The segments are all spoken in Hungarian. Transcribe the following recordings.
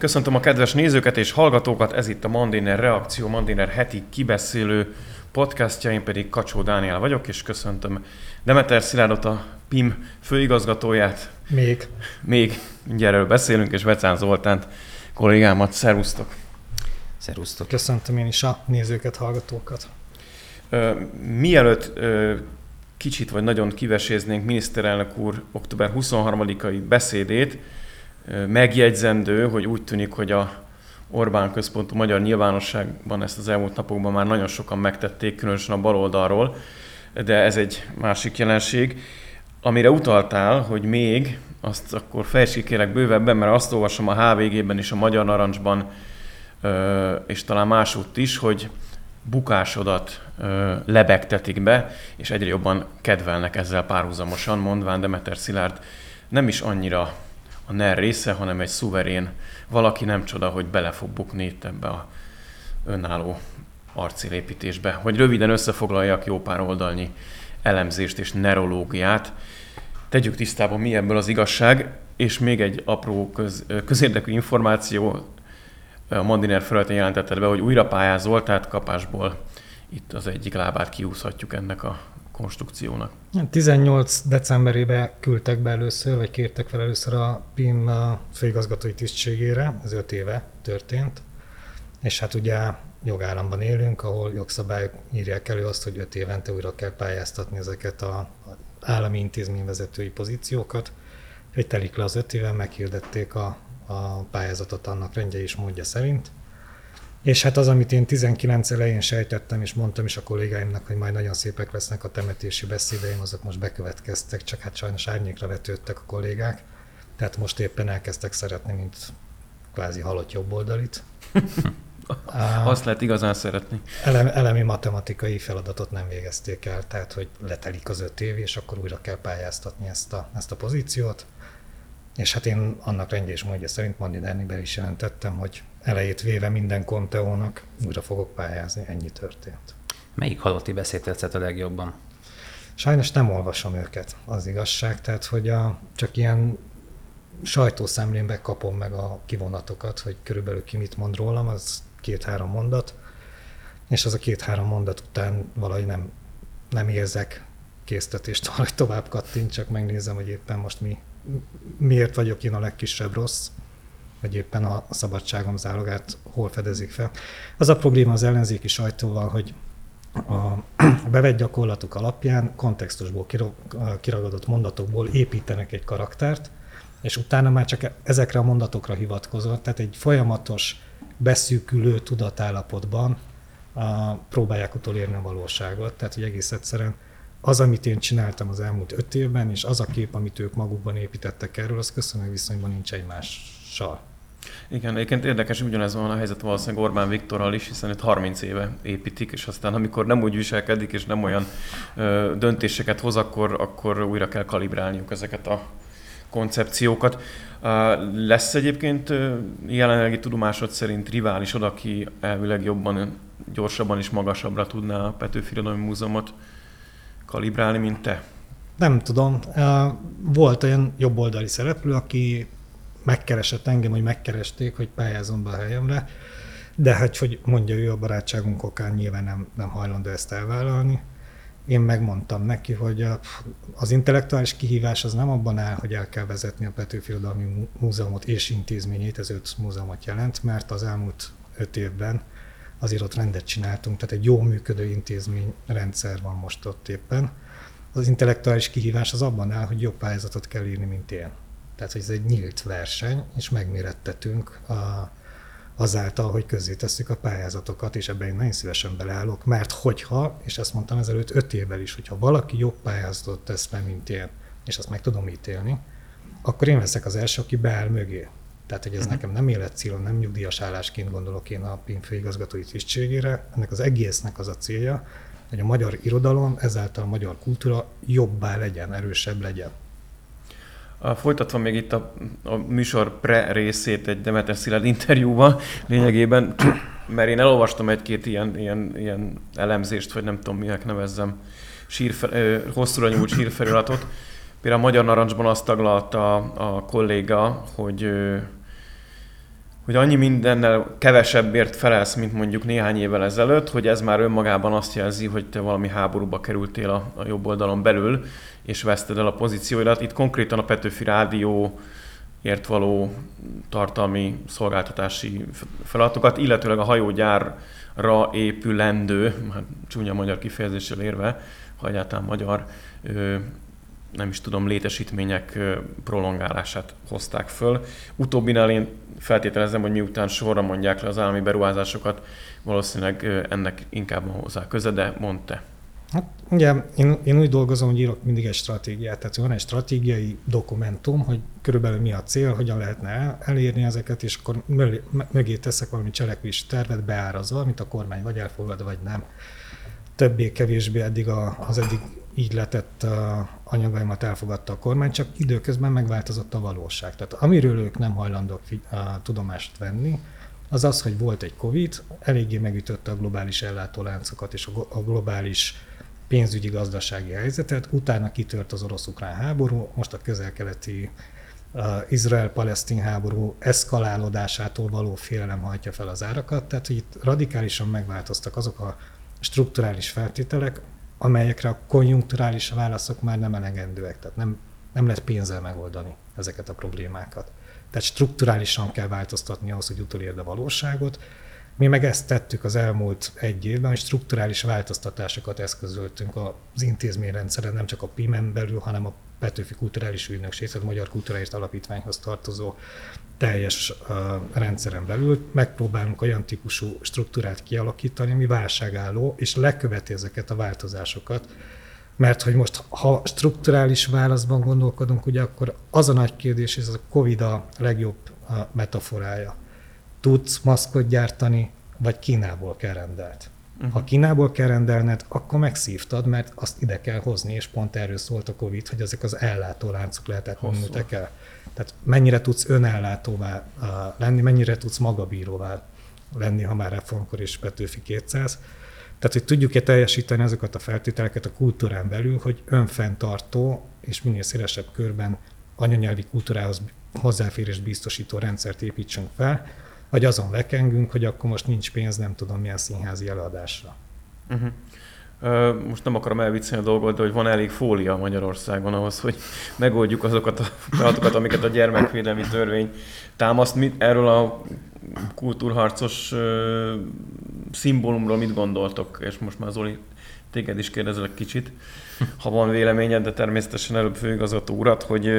Köszöntöm a kedves nézőket és hallgatókat, ez itt a Mandiner Reakció, Mandiner heti kibeszélő podcastja, én pedig Kacsó Dániel vagyok, és köszöntöm Demeter Szilárdot, a PIM főigazgatóját. Még. Még, mindjárt erről beszélünk, és Vecán Zoltánt, kollégámat, szervusztok. Szerusztok. Köszöntöm én is a nézőket, hallgatókat. Mielőtt kicsit vagy nagyon kiveséznénk miniszterelnök úr október 23-ai beszédét, megjegyzendő, hogy úgy tűnik, hogy a Orbán központú magyar nyilvánosságban ezt az elmúlt napokban már nagyon sokan megtették, különösen a baloldalról, de ez egy másik jelenség. Amire utaltál, hogy még, azt akkor fejtsd kérek bővebben, mert azt olvasom a HVG-ben és a Magyar Narancsban, és talán másútt is, hogy bukásodat lebegtetik be, és egyre jobban kedvelnek ezzel párhuzamosan, mondván Demeter Szilárd nem is annyira a NER része, hanem egy szuverén valaki nem csoda, hogy bele fog bukni itt ebbe a önálló arcélépítésbe. Hogy röviden összefoglaljak jó pár oldalnyi elemzést és neurológiát, tegyük tisztában, mi ebből az igazság, és még egy apró köz, közérdekű információ, a Mandiner felületén jelentetted be, hogy újra pályázol, tehát kapásból itt az egyik lábát kiúszhatjuk ennek a konstrukciónak. 18 decemberében küldtek be először, vagy kértek fel először a PIM főigazgatói tisztségére, ez 5 éve történt, és hát ugye jogállamban élünk, ahol jogszabályok írják elő azt, hogy 5 évente újra kell pályáztatni ezeket a állami intézményvezetői pozíciókat. Hogy telik le az 5 éven, meghirdették a, a pályázatot annak rendje és módja szerint, és hát az, amit én 19 elején sejtettem, és mondtam is a kollégáimnak, hogy majd nagyon szépek lesznek a temetési beszédeim, azok most bekövetkeztek, csak hát sajnos árnyékra vetődtek a kollégák. Tehát most éppen elkezdtek szeretni, mint kvázi halott jobboldalit. Azt lehet igazán szeretni. Elem, elemi matematikai feladatot nem végezték el, tehát hogy letelik az öt év, és akkor újra kell pályáztatni ezt a, ezt a pozíciót. És hát én annak rendje és módja szerint Mandi Derniben is jelentettem, hogy elejét véve minden konteónak újra fogok pályázni, ennyi történt. Melyik halotti beszéd tetszett a legjobban? Sajnos nem olvasom őket, az igazság, tehát hogy a, csak ilyen sajtószemlénbe kapom meg a kivonatokat, hogy körülbelül ki mit mond rólam, az két-három mondat, és az a két-három mondat után valahogy nem, nem érzek késztetést arra, hogy tovább kattintsak, megnézem, hogy éppen most mi, miért vagyok én a legkisebb rossz, vagy éppen a szabadságom zálogát hol fedezik fel. Az a probléma az ellenzéki sajtóval, hogy a bevett gyakorlatuk alapján kontextusból kiragadott mondatokból építenek egy karaktert, és utána már csak ezekre a mondatokra hivatkozott, tehát egy folyamatos, beszűkülő tudatállapotban a, próbálják utolérni a valóságot. Tehát, hogy egész egyszerűen az, amit én csináltam az elmúlt öt évben, és az a kép, amit ők magukban építettek erről, az köszönő viszonyban nincs egymással. Igen, egyébként érdekes, ugyanez van a helyzet valószínűleg Orbán Viktorral is, hiszen itt 30 éve építik, és aztán amikor nem úgy viselkedik, és nem olyan ö, döntéseket hoz, akkor, akkor újra kell kalibrálniuk ezeket a koncepciókat. Lesz egyébként jelenlegi tudomásod szerint riválisod, aki elvileg jobban, gyorsabban és magasabbra tudná a Petőfi Irodalmi Múzeumot kalibrálni, mint te? Nem tudom. Volt olyan jobboldali szereplő, aki megkeresett engem, hogy megkeresték, hogy pályázom be a helyemre, de hát, hogy mondja ő a barátságunk okán nyilván nem, nem hajlandó ezt elvállalni. Én megmondtam neki, hogy az intellektuális kihívás az nem abban áll, hogy el kell vezetni a Petőfi Irodalmi Múzeumot és intézményét, ez öt múzeumot jelent, mert az elmúlt öt évben azért ott rendet csináltunk, tehát egy jó működő intézményrendszer van most ott éppen. Az intellektuális kihívás az abban áll, hogy jobb pályázatot kell írni, mint én. Tehát, hogy ez egy nyílt verseny, és megmérettetünk a, azáltal, hogy tesszük a pályázatokat, és ebben én nagyon szívesen beleállok, mert hogyha, és ezt mondtam ezelőtt öt évvel is, hogyha valaki jobb pályázatot tesz be, mint én, és azt meg tudom ítélni, akkor én leszek az első, aki beáll mögé. Tehát, hogy ez uh-huh. nekem nem életcélom, nem nyugdíjas állásként gondolok én a PIN főigazgatói tisztségére, ennek az egésznek az a célja, hogy a magyar irodalom, ezáltal a magyar kultúra jobbá legyen, erősebb legyen. Folytatva még itt a, a műsor pre-részét egy Demeter Szilárd interjúval lényegében, mert én elolvastam egy-két ilyen, ilyen, ilyen elemzést, vagy nem tudom minek nevezzem, sírfe, hosszúra nyúlt sírfeliratot. Például a Magyar Narancsban azt taglalta a, a kolléga, hogy hogy annyi mindennel kevesebbért felelsz, mint mondjuk néhány évvel ezelőtt, hogy ez már önmagában azt jelzi, hogy te valami háborúba kerültél a, a jobb oldalon belül, és veszted el a pozícióidat. Itt konkrétan a Petőfi Rádió ért való tartalmi szolgáltatási feladatokat, illetőleg a hajógyárra épülendő, hát csúnya magyar kifejezéssel érve, ha egyáltalán magyar, nem is tudom, létesítmények prolongálását hozták föl. Utóbbinál én feltételezem, hogy miután sorra mondják le az állami beruházásokat, valószínűleg ennek inkább hozzá köze, de mondta. Hát ugye én, én úgy dolgozom, hogy írok mindig egy stratégiát, tehát van egy stratégiai dokumentum, hogy körülbelül mi a cél, hogyan lehetne elérni ezeket, és akkor mögé teszek valami cselekvési tervet beárazva, amit a kormány vagy elfogad, vagy nem. Többé-kevésbé eddig a, az eddig így letett anyagaimat elfogadta a kormány, csak időközben megváltozott a valóság. Tehát amiről ők nem hajlandók tudomást venni, az az, hogy volt egy Covid, eléggé megütötte a globális ellátóláncokat és a globális pénzügyi gazdasági helyzetet, utána kitört az orosz-ukrán háború, most a közel-keleti Izrael-Palesztin háború eszkalálódásától való félelem hajtja fel az árakat, tehát hogy itt radikálisan megváltoztak azok a strukturális feltételek, amelyekre a konjunkturális válaszok már nem elegendőek, tehát nem, nem lehet pénzzel megoldani ezeket a problémákat. Tehát strukturálisan kell változtatni ahhoz, hogy utolérd a valóságot, mi meg ezt tettük az elmúlt egy évben, hogy strukturális változtatásokat eszközöltünk az intézményrendszeren, nem csak a PIM-en belül, hanem a Petőfi Kulturális Ügynökség, tehát Magyar Kulturális Alapítványhoz tartozó teljes rendszeren belül megpróbálunk olyan típusú struktúrát kialakítani, ami válságálló, és leköveti ezeket a változásokat, mert hogy most, ha strukturális válaszban gondolkodunk, ugye akkor az a nagy kérdés, és ez a Covid a legjobb metaforája tudsz maszkot gyártani, vagy Kínából kell rendelt. Uh-huh. Ha Kínából kell rendelned, akkor megszívtad, mert azt ide kell hozni, és pont erről szólt a Covid, hogy ezek az ellátó láncok lehetett nőtek el. Tehát mennyire tudsz önellátóvá uh, lenni, mennyire tudsz magabíróvá lenni, ha már reformkor és Petőfi 200. Tehát, hogy tudjuk-e teljesíteni azokat a feltételeket a kultúrán belül, hogy önfenntartó és minél szélesebb körben anyanyelvi kultúrához hozzáférést biztosító rendszert építsünk fel, vagy azon lekengünk, hogy akkor most nincs pénz, nem tudom milyen színházi előadásra. Uh-huh. Most nem akarom elviccelni a dolgot, de hogy van elég fólia Magyarországon ahhoz, hogy megoldjuk azokat a feladatokat, amiket a gyermekvédelmi törvény támaszt. Mit, erről a kultúrharcos szimbólumról mit gondoltok? És most már Zoli, téged is kérdezelek kicsit, ha van véleményed, de természetesen előbb főigazgató urat, hogy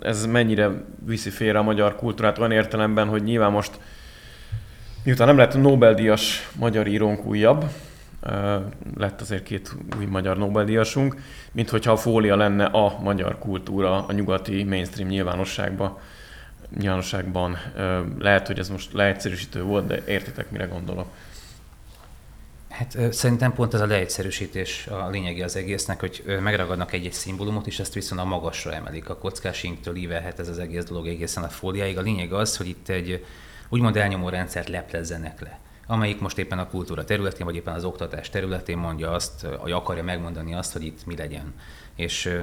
ez mennyire viszi félre a magyar kultúrát olyan értelemben, hogy nyilván most miután nem lett Nobel-díjas magyar írónk újabb, lett azért két új magyar Nobel-díjasunk, mint hogyha a fólia lenne a magyar kultúra a nyugati mainstream nyilvánosságban. nyilvánosságban. Lehet, hogy ez most leegyszerűsítő volt, de értitek, mire gondolok. Hát szerintem pont ez a leegyszerűsítés a lényegi az egésznek, hogy megragadnak egy-egy szimbólumot, és ezt viszont a magasra emelik. A kockásinktől ívelhet ez az egész dolog egészen a fóliáig. A lényeg az, hogy itt egy úgymond elnyomó rendszert leplezzenek le amelyik most éppen a kultúra területén, vagy éppen az oktatás területén mondja azt, vagy akarja megmondani azt, hogy itt mi legyen. És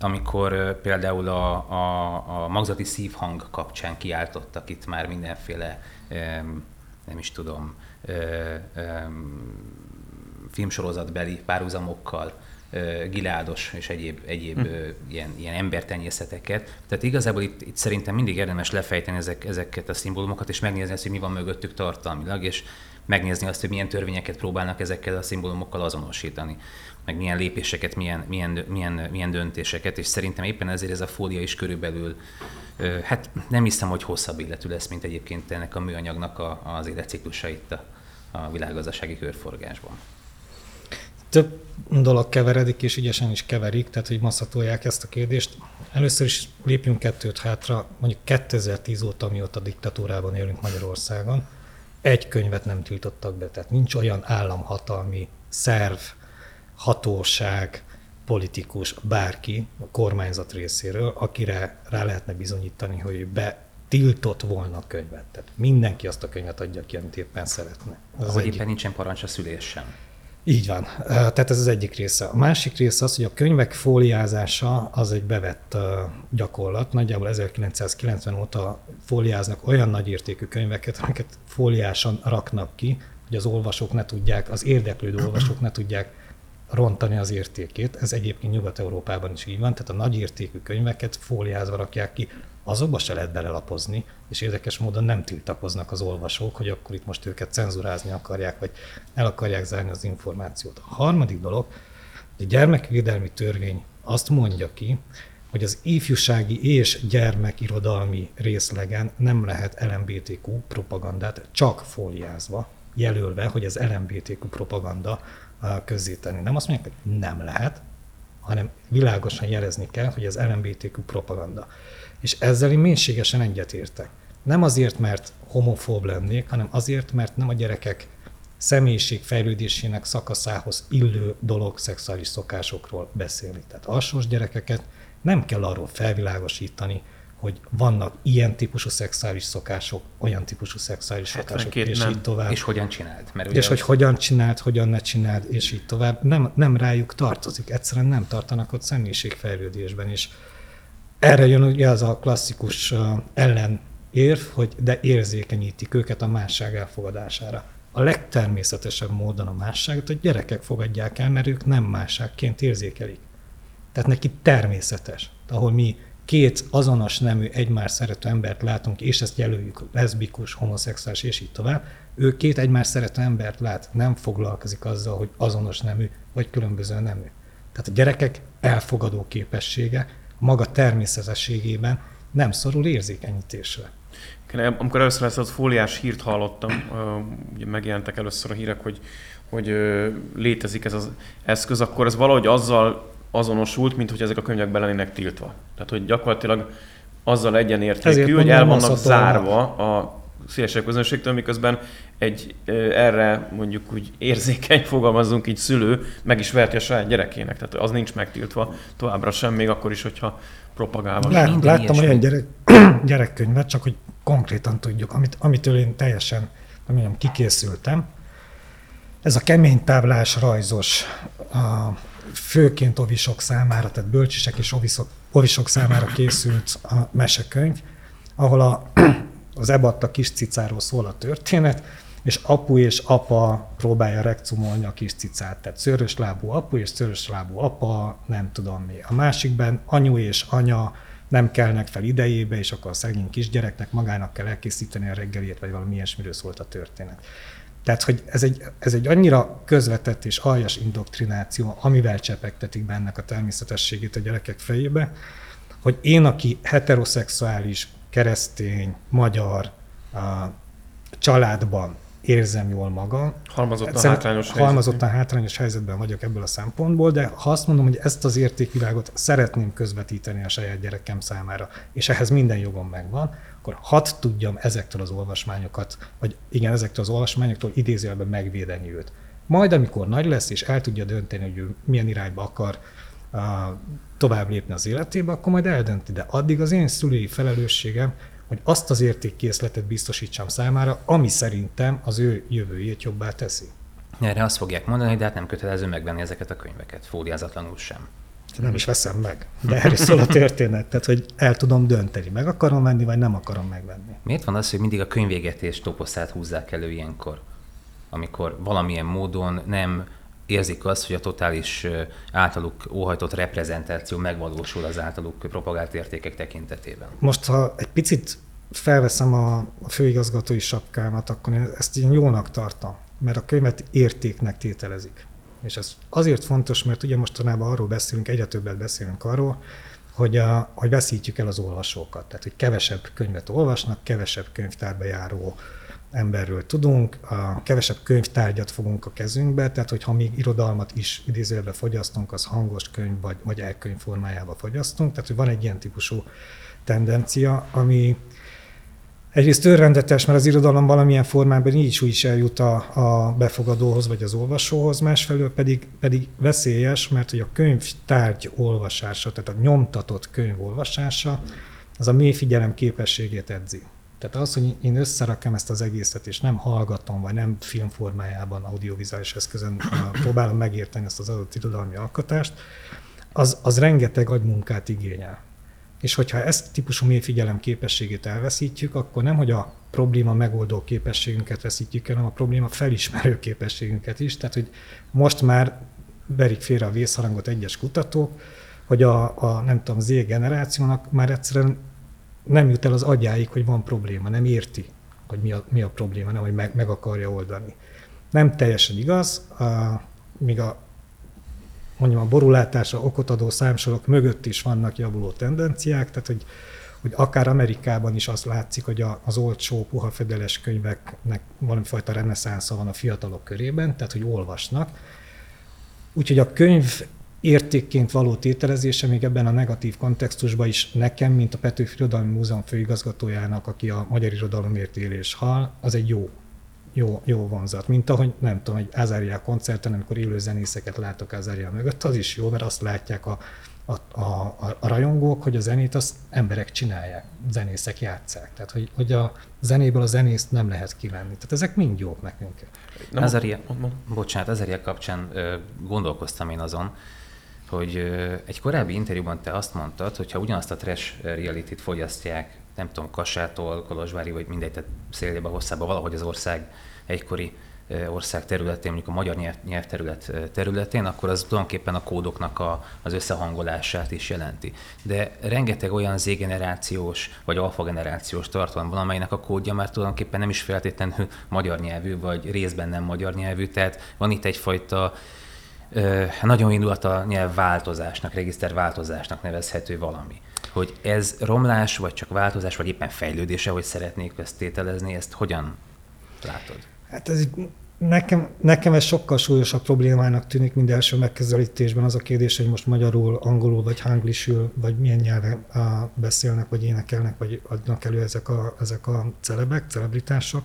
amikor például a, a, a magzati szívhang kapcsán kiáltottak itt már mindenféle, nem is tudom, filmsorozatbeli párhuzamokkal, giládos és egyéb, egyéb hm. ilyen, ilyen embertenyészeteket. Tehát igazából itt, itt szerintem mindig érdemes lefejteni ezek, ezeket a szimbólumokat, és megnézni azt, hogy mi van mögöttük tartalmilag, és megnézni azt, hogy milyen törvényeket próbálnak ezekkel a szimbólumokkal azonosítani, meg milyen lépéseket, milyen, milyen, milyen, milyen döntéseket, és szerintem éppen ezért ez a fólia is körülbelül, hát nem hiszem, hogy hosszabb életű lesz, mint egyébként ennek a műanyagnak a, az életciklusa itt a, a világgazdasági körforgásban. Több dolog keveredik, és ügyesen is keverik, tehát hogy masszatolják ezt a kérdést. Először is lépjünk kettőt hátra, mondjuk 2010 óta, mióta diktatúrában élünk Magyarországon, egy könyvet nem tiltottak be, tehát nincs olyan államhatalmi szerv, hatóság, politikus, bárki a kormányzat részéről, akire rá lehetne bizonyítani, hogy be tiltott volna a könyvet. Tehát mindenki azt a könyvet adja ki, amit éppen szeretne. Az Ahogy éppen nincsen parancs a szülés sem. Így van. Tehát ez az egyik része. A másik része az, hogy a könyvek fóliázása az egy bevett gyakorlat. Nagyjából 1990 óta fóliáznak olyan nagyértékű könyveket, amiket fóliásan raknak ki, hogy az olvasók ne tudják, az érdeklődő olvasók ne tudják rontani az értékét. Ez egyébként Nyugat-Európában is így van, tehát a nagyértékű könyveket fóliázva rakják ki, azokba se lehet belelapozni, és érdekes módon nem tiltakoznak az olvasók, hogy akkor itt most őket cenzurázni akarják, vagy el akarják zárni az információt. A harmadik dolog, hogy a gyermekvédelmi törvény azt mondja ki, hogy az ifjúsági és gyermekirodalmi részlegen nem lehet LMBTQ propagandát csak fóliázva, jelölve, hogy az LMBTQ propaganda közzétenni. Nem azt mondják, hogy nem lehet, hanem világosan jelezni kell, hogy az LMBTQ propaganda. És ezzel én mélységesen egyetértek. Nem azért, mert homofób lennék, hanem azért, mert nem a gyerekek személyiség fejlődésének szakaszához illő dolog szexuális szokásokról beszélni. Tehát alsós gyerekeket nem kell arról felvilágosítani, hogy vannak ilyen típusú szexuális szokások, olyan típusú szexuális szokások, és nem. így tovább. És hogyan csinált? Mert és az... hogy hogyan csinált, hogyan ne csinált, és így tovább. Nem, nem rájuk tartozik, egyszerűen nem tartanak ott személyiségfejlődésben, és erre jön ugye az a klasszikus ellen érv, hogy de érzékenyítik őket a másság elfogadására. A legtermészetesebb módon a másságot a gyerekek fogadják el, mert ők nem másságként érzékelik. Tehát neki természetes. Ahol mi két azonos nemű, egymás szerető embert látunk, és ezt jelöljük leszbikus, homoszexuális, és így tovább, ő két egymás szerető embert lát, nem foglalkozik azzal, hogy azonos nemű, vagy különböző nemű. Tehát a gyerekek elfogadó képessége maga természetességében nem szorul érzékenyítésre. Amikor először ezt a fóliás hírt hallottam, ugye megjelentek először a hírek, hogy, hogy létezik ez az eszköz, akkor ez valahogy azzal azonosult, mint hogy ezek a könyvek be lennének tiltva. Tehát, hogy gyakorlatilag azzal egyenértékű, hogy el vannak zárva a szélesebb közönségtől, miközben egy erre mondjuk úgy érzékeny, fogalmazunk így szülő meg is verti a saját gyerekének. Tehát az nincs megtiltva továbbra sem, még akkor is, hogyha propagálva. Lát, láttam olyan gyerek, gyerekkönyvet, csak hogy konkrétan tudjuk, amit, amitől én teljesen nem mondjam, kikészültem. Ez a kemény táblás rajzos, a, főként ovisok számára, tehát bölcsisek és ovisok, ovisok számára készült a mesekönyv, ahol a, az ebatta kis cicáról szól a történet, és apu és apa próbálja rekcumolni a kis cicát. Tehát szörös lábú apu és szörös lábú apa, nem tudom mi. A másikben anyu és anya nem kelnek fel idejébe, és akkor a szegény kisgyereknek magának kell elkészíteni a reggelét, vagy valami ilyesmiről szólt a történet. Tehát, hogy ez egy, ez egy annyira közvetett és aljas indoktrináció, amivel csepegtetik bennek a természetességét a gyerekek fejébe, hogy én, aki heteroszexuális, keresztény, magyar, a családban érzem jól magam. Halmazottan hátrányos Halmazottan helyzetben. hátrányos helyzetben vagyok ebből a szempontból, de ha azt mondom, hogy ezt az értékvilágot szeretném közvetíteni a saját gyerekem számára, és ehhez minden jogom megvan, akkor hadd tudjam ezektől az olvasmányokat, vagy igen, ezektől az olvasmányoktól idézőjelben megvédeni őt. Majd, amikor nagy lesz, és el tudja dönteni, hogy ő milyen irányba akar uh, tovább lépni az életébe, akkor majd eldönti. De addig az én szülői felelősségem, hogy azt az értékkészletet biztosítsam számára, ami szerintem az ő jövőjét jobbá teszi. Erre azt fogják mondani, de hát nem kötelező megvenni ezeket a könyveket, fóliázatlanul sem. Nem is veszem meg. De erről szól a történet, tehát hogy el tudom dönteni, meg akarom venni, vagy nem akarom megvenni. Miért van az, hogy mindig a könyvégetés toposzát húzzák elő ilyenkor? Amikor valamilyen módon nem érzik azt, hogy a totális általuk óhajtott reprezentáció megvalósul az általuk propagált értékek tekintetében. Most, ha egy picit felveszem a, a főigazgatói sapkámat, akkor én ezt én jónak tartom, mert a könyvet értéknek tételezik. És ez azért fontos, mert ugye mostanában arról beszélünk, egyre többet beszélünk arról, hogy, a, hogy veszítjük el az olvasókat. Tehát, hogy kevesebb könyvet olvasnak, kevesebb könyvtárba járó emberről tudunk, a kevesebb könyvtárgyat fogunk a kezünkbe, tehát hogyha még irodalmat is idézőjelben fogyasztunk, az hangos könyv vagy, vagy elkönyv formájába fogyasztunk, tehát hogy van egy ilyen típusú tendencia, ami egyrészt örvendetes, mert az irodalom valamilyen formában így is úgy is eljut a, a befogadóhoz vagy az olvasóhoz, másfelől pedig, pedig veszélyes, mert hogy a könyvtárgy olvasása, tehát a nyomtatott könyv olvasása, az a mély figyelem képességét edzi. Tehát az, hogy én összerakom ezt az egészet, és nem hallgatom, vagy nem filmformájában, audiovizuális eszközön próbálom megérteni ezt az adott irodalmi alkotást, az, az rengeteg agymunkát igényel. És hogyha ezt típusú mélyfigyelem képességét elveszítjük, akkor nem, hogy a probléma megoldó képességünket veszítjük el, hanem a probléma felismerő képességünket is. Tehát, hogy most már verik félre a vészharangot egyes kutatók, hogy a, a nem tudom, Z generációnak már egyszerűen nem jut el az agyáig, hogy van probléma, nem érti, hogy mi a, mi a probléma, nem, hogy meg, meg akarja oldani. Nem teljesen igaz, a, míg a mondjam, a borulátásra okot adó számsorok mögött is vannak javuló tendenciák, tehát hogy, hogy akár Amerikában is azt látszik, hogy a, az olcsó, puha fedeles könyveknek valamifajta reneszánsza van a fiatalok körében, tehát hogy olvasnak. Úgyhogy a könyv értékként való tételezése még ebben a negatív kontextusban is nekem, mint a Petőfi Irodalmi Múzeum főigazgatójának, aki a magyar irodalomért él és hal, az egy jó jó, jó vonzat. Mint ahogy, nem tudom, egy Azaria koncerten, amikor élő zenészeket látok Azaria mögött, az is jó, mert azt látják a, a, a, a rajongók, hogy a zenét azt emberek csinálják, zenészek játszák. Tehát, hogy, hogy a zenéből a zenészt nem lehet kivenni. Tehát ezek mind jók nekünk. Nem, Azaria, bocsánat, Azaria kapcsán gondolkoztam én azon, hogy egy korábbi interjúban te azt mondtad, hogy ha ugyanazt a trash reality-t fogyasztják, nem tudom, Kassától, Kolozsvári, vagy mindegy, tehát szélébe, hosszába, valahogy az ország egykori ország területén, mondjuk a magyar nyelv, nyelvterület területén, akkor az tulajdonképpen a kódoknak a, az összehangolását is jelenti. De rengeteg olyan Z-generációs vagy alfa-generációs tartalom van, amelynek a kódja már tulajdonképpen nem is feltétlenül magyar nyelvű, vagy részben nem magyar nyelvű, tehát van itt egyfajta nagyon indulat nyelv változásnak, regiszter változásnak nevezhető valami. Hogy ez romlás, vagy csak változás, vagy éppen fejlődése, hogy szeretnék ezt tételezni, ezt hogyan látod? Hát ez nekem, nekem ez sokkal súlyosabb problémának tűnik, mint első megközelítésben az a kérdés, hogy most magyarul, angolul, vagy hanglisül, vagy milyen nyelven beszélnek, vagy énekelnek, vagy adnak elő ezek a, ezek a celebek, celebritások.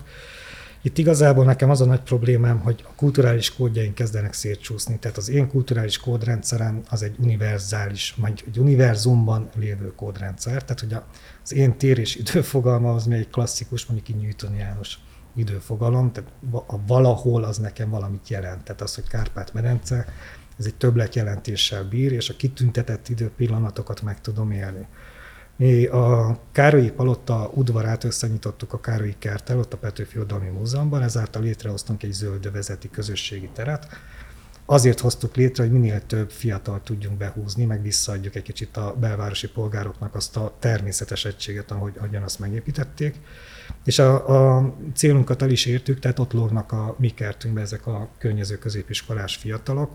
Itt igazából nekem az a nagy problémám, hogy a kulturális kódjaink kezdenek szétcsúszni. Tehát az én kulturális kódrendszerem az egy univerzális, vagy egy univerzumban lévő kódrendszer. Tehát, hogy az én tér és időfogalma az még egy klasszikus, mondjuk így Newton János időfogalom, tehát a valahol az nekem valamit jelent. Tehát az, hogy Kárpát-medence, ez egy többlet jelentéssel bír, és a kitüntetett időpillanatokat meg tudom élni. Mi a Károlyi Palota udvarát összenyitottuk a Károlyi kerttel, ott a Petőfi Irodalmi Múzeumban, ezáltal létrehoztunk egy zöldövezeti közösségi teret. Azért hoztuk létre, hogy minél több fiatal tudjunk behúzni, meg visszaadjuk egy kicsit a belvárosi polgároknak azt a természetes egységet, ahogy, ahogyan azt megépítették. És a, a célunkat el is értük, tehát ott lógnak a mi kertünkben ezek a környező középiskolás fiatalok,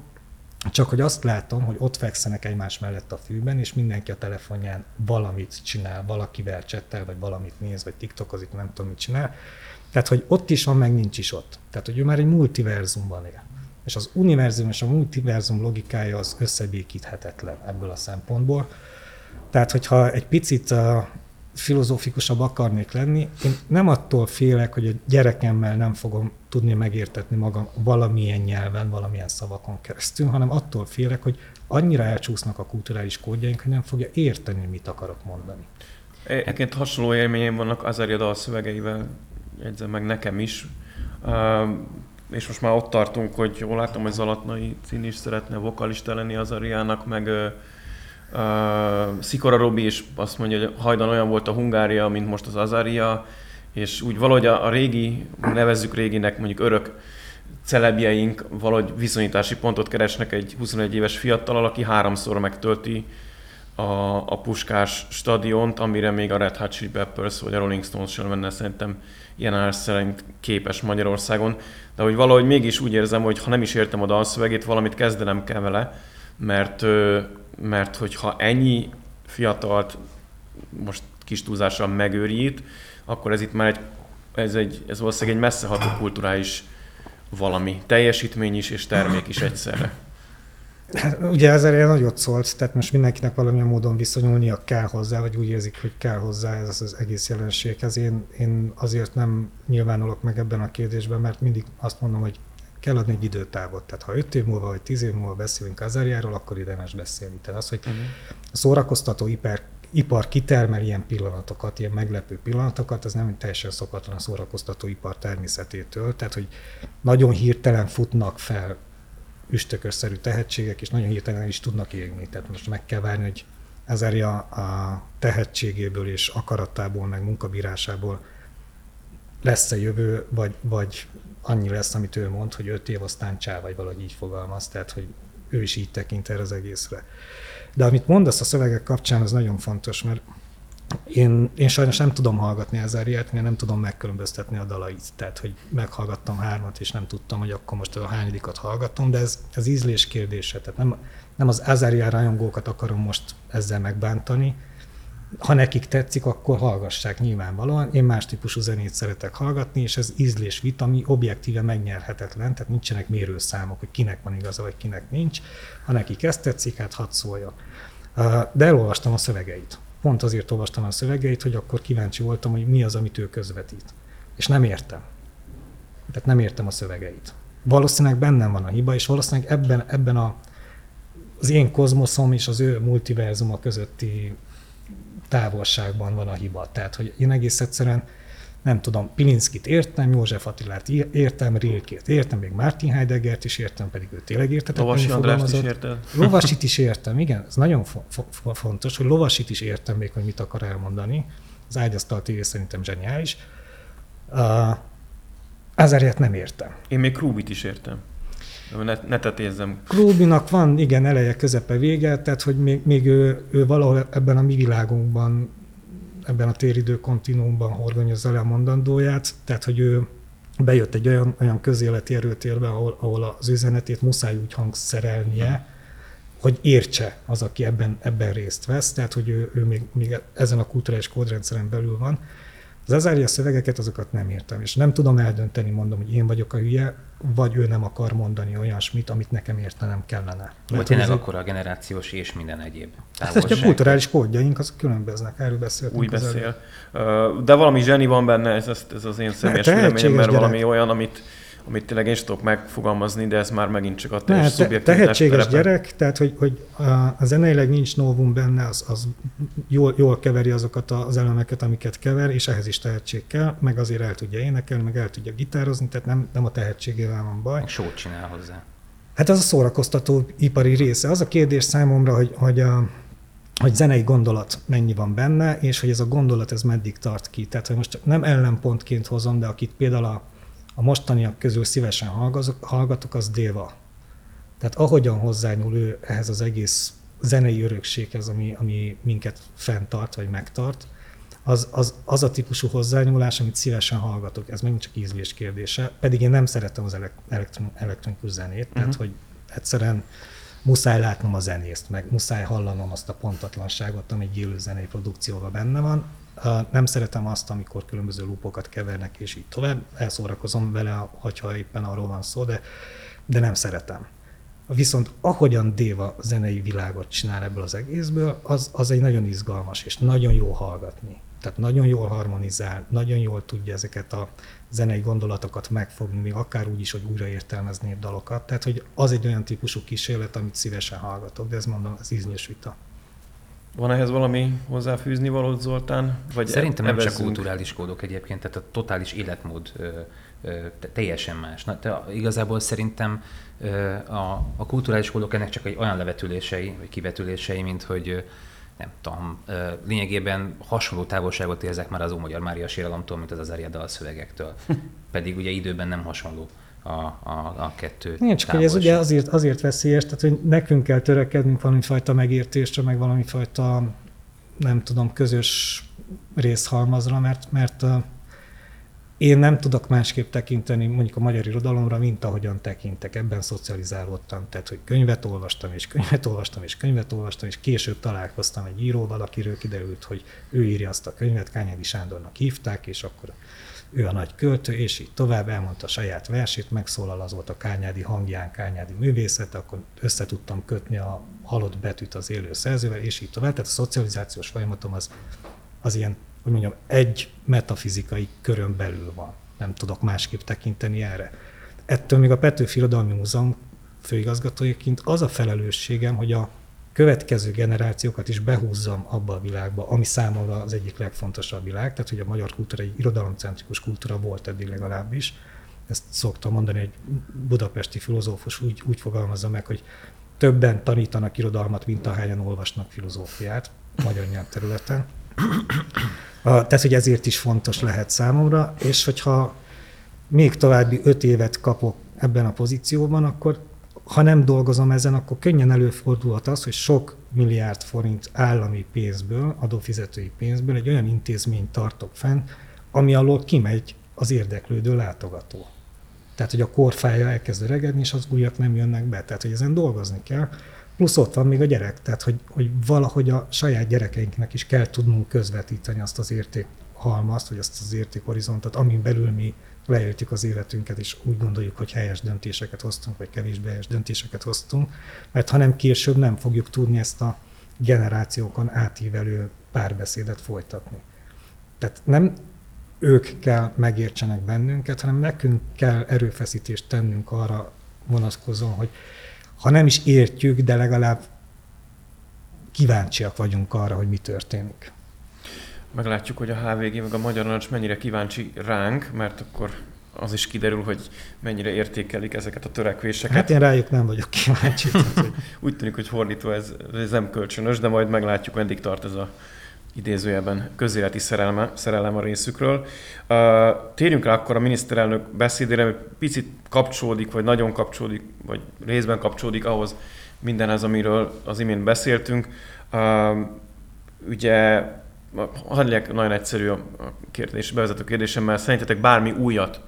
csak hogy azt látom, hogy ott fekszenek egymás mellett a fűben, és mindenki a telefonján valamit csinál, valakivel csettel, vagy valamit néz, vagy tiktokozik, nem tudom, mit csinál. Tehát, hogy ott is van, meg nincs is ott. Tehát, hogy ő már egy multiverzumban él. És az univerzum és a multiverzum logikája az összebékíthetetlen ebből a szempontból. Tehát, hogyha egy picit filozófikusabb akarnék lenni, én nem attól félek, hogy a gyerekemmel nem fogom tudni megértetni magam valamilyen nyelven, valamilyen szavakon keresztül, hanem attól félek, hogy annyira elcsúsznak a kulturális kódjaink, hogy nem fogja érteni, mit akarok mondani. Egyébként hasonló élményeim vannak az dal szövegeivel, jegyzem meg nekem is. És most már ott tartunk, hogy jól látom, hogy Zalatnai Cín is szeretne vokalista lenni az Ariának, meg uh, Szikora Robi is azt mondja, hogy hajdan olyan volt a Hungária, mint most az Azaria, és úgy valahogy a, a régi, nevezzük réginek, mondjuk örök celebjeink valahogy viszonyítási pontot keresnek egy 21 éves fiatal, aki háromszor megtölti a, a Puskás stadiont, amire még a Red Hot Chili Peppers vagy a Rolling Stones sem lenne szerintem ilyen szerint képes Magyarországon. De hogy valahogy mégis úgy érzem, hogy ha nem is értem a dalszövegét, valamit kezdenem kell vele, mert mert hogyha ennyi fiatalt most kis túlzással megőrít, akkor ez itt már egy, ez, egy, ez valószínűleg egy messzeható kulturális valami. Teljesítmény is és termék is egyszerre. Hát, ugye ezzel nagyot szólt, tehát most mindenkinek valamilyen módon viszonyulnia kell hozzá, vagy úgy érzik, hogy kell hozzá ez az egész jelenséghez. Én, én azért nem nyilvánulok meg ebben a kérdésben, mert mindig azt mondom, hogy kell adni egy időtávot. Tehát ha 5 év múlva vagy 10 év múlva beszélünk Azariáról, akkor érdemes beszélni. Tehát az, hogy a szórakoztató iper, ipar kitermel ilyen pillanatokat, ilyen meglepő pillanatokat, ez nem teljesen szokatlan a szórakoztató ipar természetétől, tehát hogy nagyon hirtelen futnak fel üstökösszerű tehetségek, és nagyon hirtelen is tudnak égni. Tehát most meg kell várni, hogy Ezeria a tehetségéből és akaratából, meg munkabírásából lesz-e jövő, vagy, vagy annyi lesz, amit ő mond, hogy öt év aztán csá, vagy valahogy így fogalmaz, tehát hogy ő is így tekint erre az egészre. De amit mondasz a szövegek kapcsán, az nagyon fontos, mert én, én sajnos nem tudom hallgatni Ezeriát, mert nem tudom megkülönböztetni a dalait. Tehát, hogy meghallgattam hármat, és nem tudtam, hogy akkor most a hányadikat hallgatom, de ez, ez ízlés kérdése. Tehát nem, nem az Ezeria rajongókat akarom most ezzel megbántani, ha nekik tetszik, akkor hallgassák nyilvánvalóan. Én más típusú zenét szeretek hallgatni, és ez ízlés vita, ami objektíve megnyerhetetlen, tehát nincsenek mérőszámok, hogy kinek van igaza, vagy kinek nincs. Ha nekik ezt tetszik, hát hadd szólja. De elolvastam a szövegeit. Pont azért olvastam a szövegeit, hogy akkor kíváncsi voltam, hogy mi az, amit ő közvetít. És nem értem. Tehát nem értem a szövegeit. Valószínűleg bennem van a hiba, és valószínűleg ebben, ebben a, az én kozmoszom és az ő multiverzuma közötti távolságban van a hiba. Tehát, hogy én egész egyszerűen nem tudom, Pilinszkit értem, József Attilát értem, Rilkét értem, még Martin Heideggert is értem, pedig ő tényleg értetett. Lovasi Andrást is értem. Lovasit is értem, igen, ez nagyon fo- fo- fontos, hogy Lovasit is értem még, hogy mit akar elmondani. Az ágyasztal TV szerintem zseniális. Uh, Ezért nem értem. Én még Krúbit is értem. Ne, ne tetézzem. Krúbinak van, igen, eleje, közepe, vége, tehát hogy még, még ő, ő valahol ebben a mi világunkban, ebben a téridő kontinuumban horgonyozza le a mondandóját, tehát hogy ő bejött egy olyan, olyan közéleti erőtérbe, ahol, ahol az üzenetét muszáj úgy hangszerelnie, hogy értse az, aki ebben, ebben részt vesz, tehát hogy ő, ő még, még ezen a kulturális kódrendszeren belül van. Az Azária szövegeket, azokat nem értem, és nem tudom eldönteni, mondom, hogy én vagyok a hülye, vagy ő nem akar mondani olyasmit, amit nekem értenem kellene. Vagy tényleg akkor a generációs és minden egyéb Hát a kulturális kódjaink azok különböznek, erről beszéltünk. Úgy beszél. De valami zseni van benne, ez, ez, ez az én személyes véleményem, mert gyerek. valami olyan, amit, amit tényleg én is tudok megfogalmazni, de ez már megint csak a teljes ne, szubjektivitás Tehetséges terepe. gyerek, tehát hogy, hogy a zeneileg nincs novum benne, az, az jól, jól keveri azokat az elemeket, amiket kever, és ehhez is tehetség kell, meg azért el tudja énekelni, meg el tudja gitározni, tehát nem, nem a tehetségével van baj. Sót csinál hozzá. Hát az a szórakoztató ipari része. Az a kérdés számomra, hogy, hogy a, hogy zenei gondolat mennyi van benne, és hogy ez a gondolat ez meddig tart ki. Tehát, hogy most nem ellenpontként hozom, de akit például a a mostaniak közül szívesen hallgatok, az Déva. Tehát ahogyan hozzányúl ő ehhez az egész zenei örökséghez, ami, ami minket fenntart, vagy megtart, az, az, az a típusú hozzányúlás, amit szívesen hallgatok. Ez megint csak ízlés kérdése. Pedig én nem szeretem az elektron, elektronikus zenét, uh-huh. tehát hogy egyszerűen muszáj látnom a zenészt, meg muszáj hallanom azt a pontatlanságot, ami egy élő zenei produkcióban benne van. Nem szeretem azt, amikor különböző lupokat kevernek, és így tovább. Elszórakozom vele, hogyha éppen arról van szó, de, de nem szeretem. Viszont ahogyan Déva zenei világot csinál ebből az egészből, az, az egy nagyon izgalmas, és nagyon jó hallgatni. Tehát nagyon jól harmonizál, nagyon jól tudja ezeket a zenei gondolatokat megfogni, még akár úgy is, hogy újraértelmezni dalokat. Tehát, hogy az egy olyan típusú kísérlet, amit szívesen hallgatok, de ez mondom, az íznyos vita. Van ehhez valami hozzáfűzni való, Zoltán? Vagy Szerintem nem csak kulturális kódok egyébként, tehát a totális életmód ö, ö, teljesen más. Na, te, igazából szerintem ö, a, a kulturális kódok ennek csak egy olyan levetülései, vagy kivetülései, mint hogy nem tudom, lényegében hasonló távolságot érzek már az Ómagyar Mária síralomtól, mint az az Ariadal szövegektől. Pedig ugye időben nem hasonló a, a, a kettő Igen, csak hogy ez ugye azért, azért veszélyes, tehát hogy nekünk kell törekednünk valami fajta megértésre, meg valami fajta, nem tudom, közös részhalmazra, mert, mert én nem tudok másképp tekinteni mondjuk a magyar irodalomra, mint ahogyan tekintek. Ebben szocializálódtam. Tehát, hogy könyvet olvastam, és könyvet olvastam, és könyvet olvastam, és később találkoztam egy íróval, akiről kiderült, hogy ő írja azt a könyvet, Kányádi Sándornak hívták, és akkor ő a nagy költő, és így tovább elmondta a saját versét, megszólal az volt a Kányádi hangján, Kányádi művészet, akkor össze tudtam kötni a halott betűt az élő szerzővel, és így tovább. Tehát a szocializációs folyamatom az, az ilyen, hogy mondjam, egy metafizikai körön belül van. Nem tudok másképp tekinteni erre. Ettől még a Petőfi Irodalmi Múzeum főigazgatójaként az a felelősségem, hogy a következő generációkat is behúzzam abba a világba, ami számomra az egyik legfontosabb világ, tehát hogy a magyar kultúra egy irodalomcentrikus kultúra volt eddig legalábbis. Ezt szoktam mondani, egy budapesti filozófus úgy, úgy fogalmazza meg, hogy többen tanítanak irodalmat, mint ahányan olvasnak filozófiát magyar nyelvterületen. Tehát, hogy ezért is fontos lehet számomra, és hogyha még további öt évet kapok ebben a pozícióban, akkor ha nem dolgozom ezen, akkor könnyen előfordulhat az, hogy sok milliárd forint állami pénzből, adófizetői pénzből egy olyan intézményt tartok fenn, ami alól kimegy az érdeklődő látogató. Tehát, hogy a korfája elkezd öregedni, és az újak nem jönnek be. Tehát, hogy ezen dolgozni kell. Plusz ott van még a gyerek, tehát, hogy, hogy valahogy a saját gyerekeinknek is kell tudnunk közvetíteni azt az értékhalmazt, vagy azt az értékhorizontot, amin belül mi leéltük az életünket, és úgy gondoljuk, hogy helyes döntéseket hoztunk, vagy kevésbé helyes döntéseket hoztunk, mert ha nem később nem fogjuk tudni ezt a generációkon átívelő párbeszédet folytatni. Tehát nem ők kell megértsenek bennünket, hanem nekünk kell erőfeszítést tennünk arra vonatkozóan, hogy ha nem is értjük, de legalább kíváncsiak vagyunk arra, hogy mi történik. Meglátjuk, hogy a HVG meg a Magyar Narancs mennyire kíváncsi ránk, mert akkor az is kiderül, hogy mennyire értékelik ezeket a törekvéseket. Hát én rájuk nem vagyok kíváncsi. Úgy tűnik, hogy fordítva ez, ez nem kölcsönös, de majd meglátjuk, meddig tart ez a idézőjelben közéleti szerelme, szerelem a részükről. Uh, térjünk rá akkor a miniszterelnök beszédére, hogy picit kapcsolódik, vagy nagyon kapcsolódik, vagy részben kapcsolódik ahhoz mindenhez, amiről az imént beszéltünk. Uh, ugye, hadd nagyon egyszerű a kérdés, bevezető kérdésem, mert szerintetek bármi újat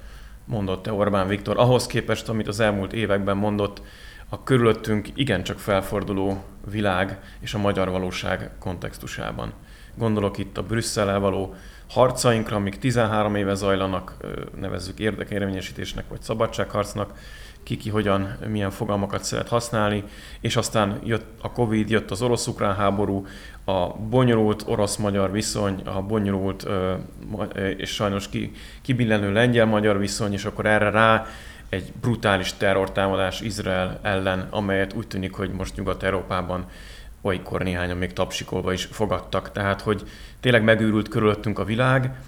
mondott-e Orbán Viktor, ahhoz képest, amit az elmúlt években mondott, a körülöttünk igencsak felforduló világ és a magyar valóság kontextusában. Gondolok itt a Brüsszellel való harcainkra, amik 13 éve zajlanak, nevezzük érdekérvényesítésnek vagy szabadságharcnak, ki ki hogyan, milyen fogalmakat szeret használni, és aztán jött a Covid, jött az orosz-ukrán háború, a bonyolult orosz-magyar viszony, a bonyolult és sajnos ki, kibillenő lengyel-magyar viszony, és akkor erre rá egy brutális terrortámadás Izrael ellen, amelyet úgy tűnik, hogy most Nyugat-Európában olykor néhányan még tapsikolva is fogadtak. Tehát, hogy tényleg megőrült körülöttünk a világ,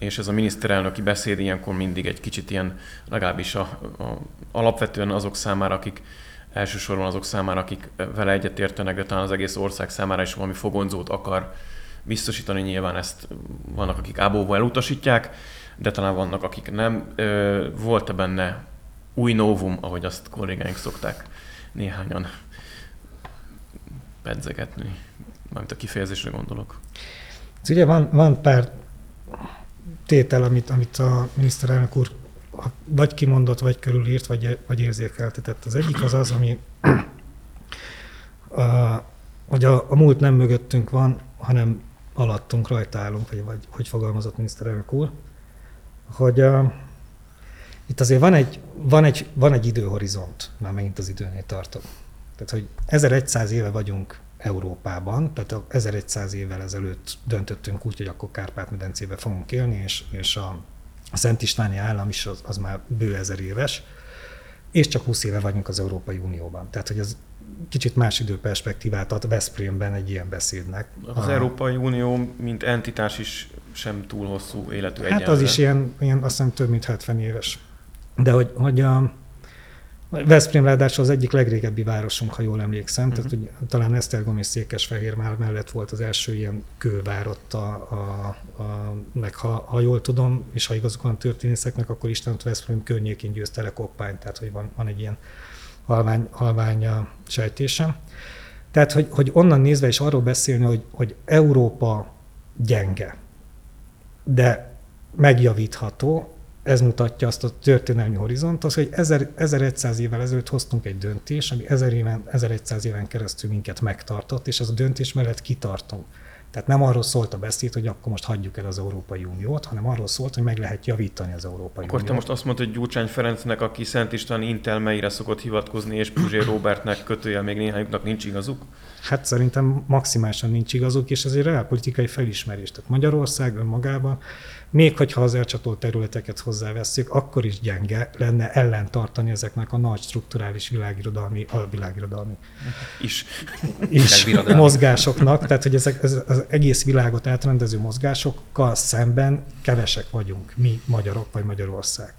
és ez a miniszterelnöki beszéd ilyenkor mindig egy kicsit ilyen, legalábbis a, a, alapvetően azok számára, akik elsősorban azok számára, akik vele egyetértenek, de talán az egész ország számára is valami fogonzót akar biztosítani. Nyilván ezt vannak, akik ábóval elutasítják, de talán vannak, akik nem. Volt-e benne új novum, ahogy azt kollégáink szokták néhányan pedzegetni, mármint a kifejezésre gondolok. Ez ugye van, van pár tétel, amit, amit a miniszterelnök úr vagy kimondott, vagy körülírt, vagy, vagy érzékeltetett. Az egyik az az, ami a, hogy a, a múlt nem mögöttünk van, hanem alattunk, rajta állunk, vagy, vagy hogy fogalmazott miniszterelnök úr, hogy a, itt azért van egy, van, egy, van egy időhorizont, már megint az időnél tartok. Tehát, hogy 1100 éve vagyunk Európában, tehát 1100 évvel ezelőtt döntöttünk úgy, hogy akkor Kárpát-medencébe fogunk élni, és, és a, Szent Istváni állam is az, az már bő ezer éves, és csak 20 éve vagyunk az Európai Unióban. Tehát, hogy az kicsit más időperspektívát ad Veszprémben egy ilyen beszédnek. Az a, Európai Unió, mint entitás is sem túl hosszú életű Hát az is ilyen, ilyen, azt hiszem több mint 70 éves. De hogy, hogy a, Veszprém ráadásul az egyik legrégebbi városunk, ha jól emlékszem, uh-huh. tehát hogy talán Esztergom és Székesfehérvár mellett volt az első ilyen kővár ott, a, a, a, meg ha, ha jól tudom, és ha igazuk van történészeknek, akkor Isten Veszprém környékén győzte le Koppány, tehát hogy van, van egy ilyen halvány, halvány sejtésem. Tehát, hogy, hogy onnan nézve is arról beszélni, hogy, hogy Európa gyenge, de megjavítható, ez mutatja azt a történelmi horizontot, hogy 1100 évvel ezelőtt hoztunk egy döntés, ami 1000 éven, 1100 éven keresztül minket megtartott, és az a döntés mellett kitartunk. Tehát nem arról szólt a beszéd, hogy akkor most hagyjuk el az Európai Uniót, hanem arról szólt, hogy meg lehet javítani az Európai Akkor Uniót. te most azt mondod, hogy Gyurcsány Ferencnek, aki Szent István Intel meire szokott hivatkozni, és Puzsér Robertnek kötője még néhányuknak nincs igazuk? Hát szerintem maximálisan nincs igazuk, és ez egy reálpolitikai felismerés. Tehát Magyarország önmagában, még hogyha az elcsatolt területeket hozzávesszük, akkor is gyenge lenne ellentartani ezeknek a nagy strukturális világirodalmi, a világirodalmi Is. is mozgásoknak, tehát hogy ezek ez, az egész világot átrendező mozgásokkal szemben kevesek vagyunk, mi magyarok vagy Magyarország.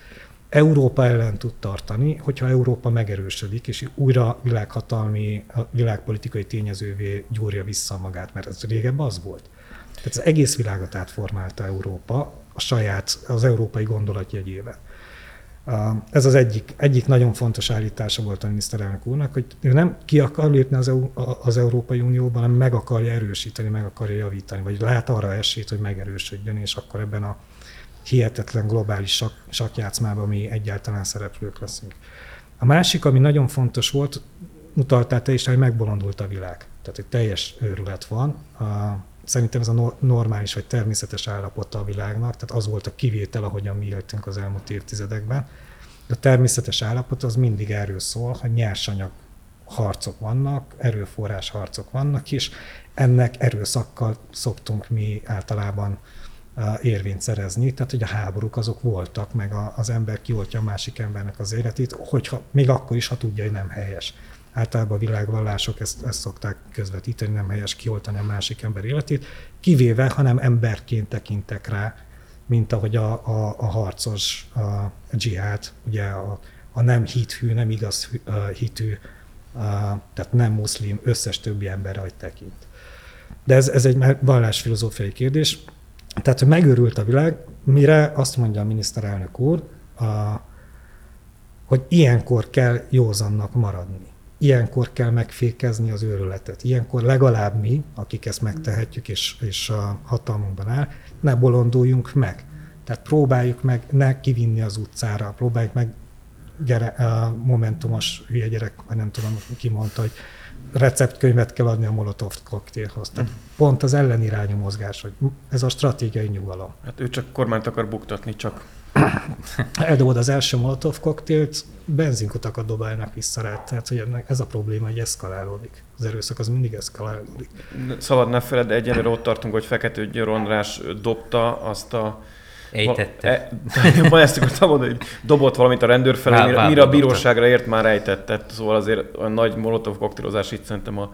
Európa ellen tud tartani, hogyha Európa megerősödik, és újra világhatalmi, világpolitikai tényezővé gyúrja vissza magát, mert ez régebb az volt. Tehát az egész világot átformálta Európa a saját, az európai gondolatjegyében. Ez az egyik, egyik nagyon fontos állítása volt a miniszterelnök úrnak, hogy ő nem ki akar lépni az, EU, az Európai Unióban, hanem meg akarja erősíteni, meg akarja javítani, vagy lát arra esélyt, hogy megerősödjön, és akkor ebben a hihetetlen globális sak, sakjátszmában mi egyáltalán szereplők leszünk. A másik, ami nagyon fontos volt, utaltál te is, hogy megbolondult a világ. Tehát egy teljes őrület van. Szerintem ez a no- normális vagy természetes állapota a világnak, tehát az volt a kivétel, ahogyan mi éltünk az elmúlt évtizedekben. De a természetes állapot az mindig erről szól, hogy nyersanyag harcok vannak, erőforrás harcok vannak, és ennek erőszakkal szoktunk mi általában érvényt szerezni, tehát hogy a háborúk azok voltak, meg az ember kioltja a másik embernek az életét, hogyha még akkor is, ha tudja, hogy nem helyes. Általában a világvallások ezt, ezt szokták közvetíteni, nem helyes kioltani a másik ember életét, kivéve, hanem emberként tekintek rá, mint ahogy a, a, a harcos a dzsihád, ugye a, a nem hithű, nem igaz hitű, uh, tehát nem muszlim összes többi emberre, hogy tekint. De ez, ez egy vallásfilozófiai kérdés. Tehát, hogy megőrült a világ, mire azt mondja a miniszterelnök úr, a, hogy ilyenkor kell józannak maradni. Ilyenkor kell megfékezni az őrületet. Ilyenkor legalább mi, akik ezt megtehetjük, és, és a hatalmunkban áll, ne bolonduljunk meg. Tehát próbáljuk meg ne kivinni az utcára, próbáljuk meg gyere, momentumos hülye gyerek, vagy nem tudom, ki mondta, hogy receptkönyvet kell adni a Molotov koktélhoz. Tehát pont az ellenirányú mozgás, hogy ez a stratégiai nyugalom. Hát ő csak kormányt akar buktatni, csak Eldobod az első Molotov koktélt, benzinkutakat dobálnak vissza rá. Tehát, hogy ennek ez a probléma, hogy eszkalálódik. Az erőszak az mindig eszkalálódik. szabad ne feled, de egyelőre ott tartunk, hogy Fekető Győr András dobta azt a Ejtette. E, ma ezt akartam mondani, hogy dobott valamit a rendőr felé, Vá- mire, mire a bíróságra ért, már ejtette. Szóval azért a nagy molotov koktélozás itt szerintem a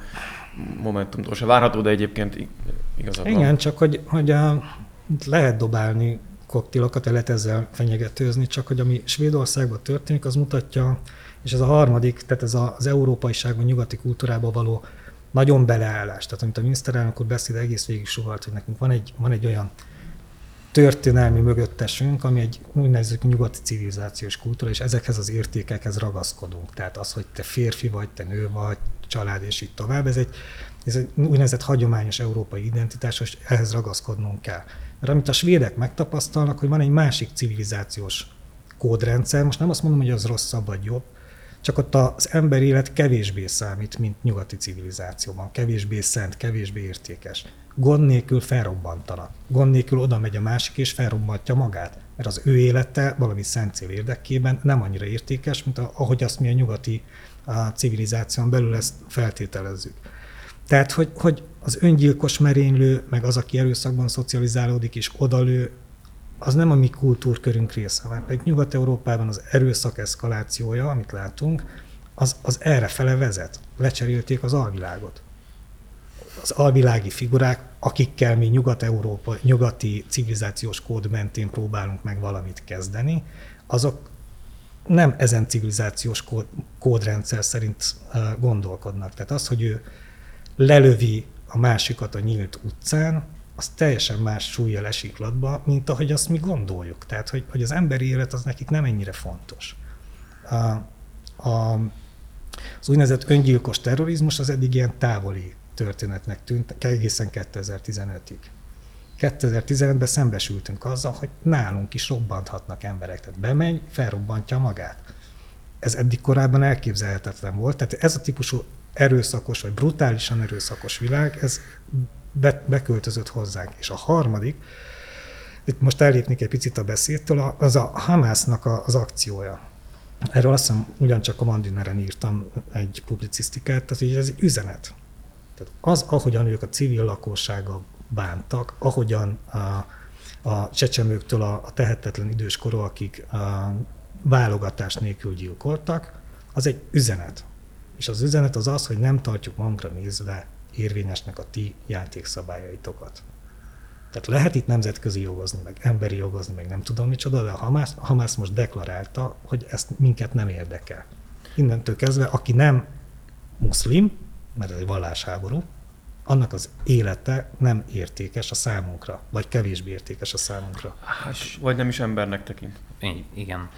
Momentumtól se várható, de egyébként ig- igazad van. Igen, csak hogy, hogy a, lehet dobálni koktélokat, lehet ezzel fenyegetőzni, csak hogy ami Svédországban történik, az mutatja, és ez a harmadik, tehát ez az európaiságban, nyugati kultúrába való nagyon beleállás. Tehát amit a miniszterelnök úr beszéd egész végig suvalt, hogy nekünk van egy, van egy olyan történelmi mögöttesünk, ami egy úgynevezett nyugati civilizációs kultúra, és ezekhez az értékekhez ragaszkodunk. Tehát az, hogy te férfi vagy, te nő vagy, család, és így tovább, ez egy, ez egy úgynevezett hagyományos európai identitás, és ehhez ragaszkodnunk kell. Mert amit a svédek megtapasztalnak, hogy van egy másik civilizációs kódrendszer, most nem azt mondom, hogy az rosszabb vagy jobb, csak ott az ember élet kevésbé számít, mint nyugati civilizációban. Kevésbé szent, kevésbé értékes. Gond nélkül felrobbantanak. Gond nélkül oda megy a másik, és felrobbantja magát. Mert az ő élete valami szent cél érdekében nem annyira értékes, mint ahogy azt mi a nyugati a civilizáción belül ezt feltételezzük. Tehát, hogy, hogy az öngyilkos merénylő, meg az, aki erőszakban szocializálódik és odalő, az nem a mi kultúrkörünk része, mert pedig Nyugat-Európában az erőszak eszkalációja, amit látunk, az, az erre fele vezet. Lecserélték az alvilágot. Az alvilági figurák, akikkel mi Nyugat-Európa, nyugati civilizációs kód mentén próbálunk meg valamit kezdeni, azok nem ezen civilizációs kód, kódrendszer szerint gondolkodnak. Tehát az, hogy ő lelövi a másikat a nyílt utcán, az teljesen más súlyjal esik latba, mint ahogy azt mi gondoljuk. Tehát, hogy, hogy az emberi élet az nekik nem ennyire fontos. A, a, az úgynevezett öngyilkos terrorizmus az eddig ilyen távoli történetnek tűnt, egészen 2015-ig. 2015-ben szembesültünk azzal, hogy nálunk is robbanthatnak emberek. Tehát bemegy, felrobbantja magát. Ez eddig korábban elképzelhetetlen volt. Tehát ez a típusú erőszakos vagy brutálisan erőszakos világ, ez be, beköltözött hozzánk. És a harmadik, itt most ellépnék egy picit a beszédtől, az a Hamásznak az akciója. Erről azt hiszem ugyancsak a Mandineren írtam egy publicisztikát, tehát így ez egy üzenet. Tehát az, ahogyan ők a civil lakossága bántak, ahogyan a, a csecsemőktől a, a tehetetlen időskorúakig a válogatás nélkül gyilkoltak, az egy üzenet. És az üzenet az az, hogy nem tartjuk magunkra nézve érvényesnek a ti játékszabályaitokat. Tehát lehet itt nemzetközi jogozni, meg emberi jogozni, meg nem tudom micsoda, de a Hamász, a Hamász most deklarálta, hogy ezt minket nem érdekel. Innentől kezdve, aki nem muszlim, mert ez egy vallásháború, annak az élete nem értékes a számunkra, vagy kevésbé értékes a számunkra. Hát, vagy nem is embernek tekint. Igen.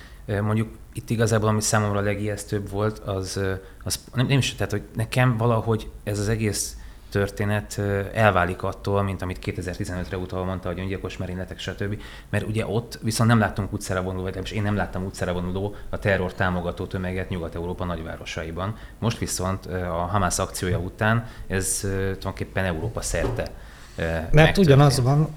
Mondjuk itt igazából, ami számomra a legijesztőbb volt, az, az nem, nem is, tehát hogy nekem valahogy ez az egész történet elválik attól, mint amit 2015-re utalva mondta, hogy öngyilkos merényletek, stb. Mert ugye ott viszont nem láttunk utcára vonuló, vagy én nem láttam utcára vonuló a terror támogató tömeget Nyugat-Európa nagyvárosaiban. Most viszont a Hamász akciója után ez tulajdonképpen Európa szerte Mert ugyanaz van,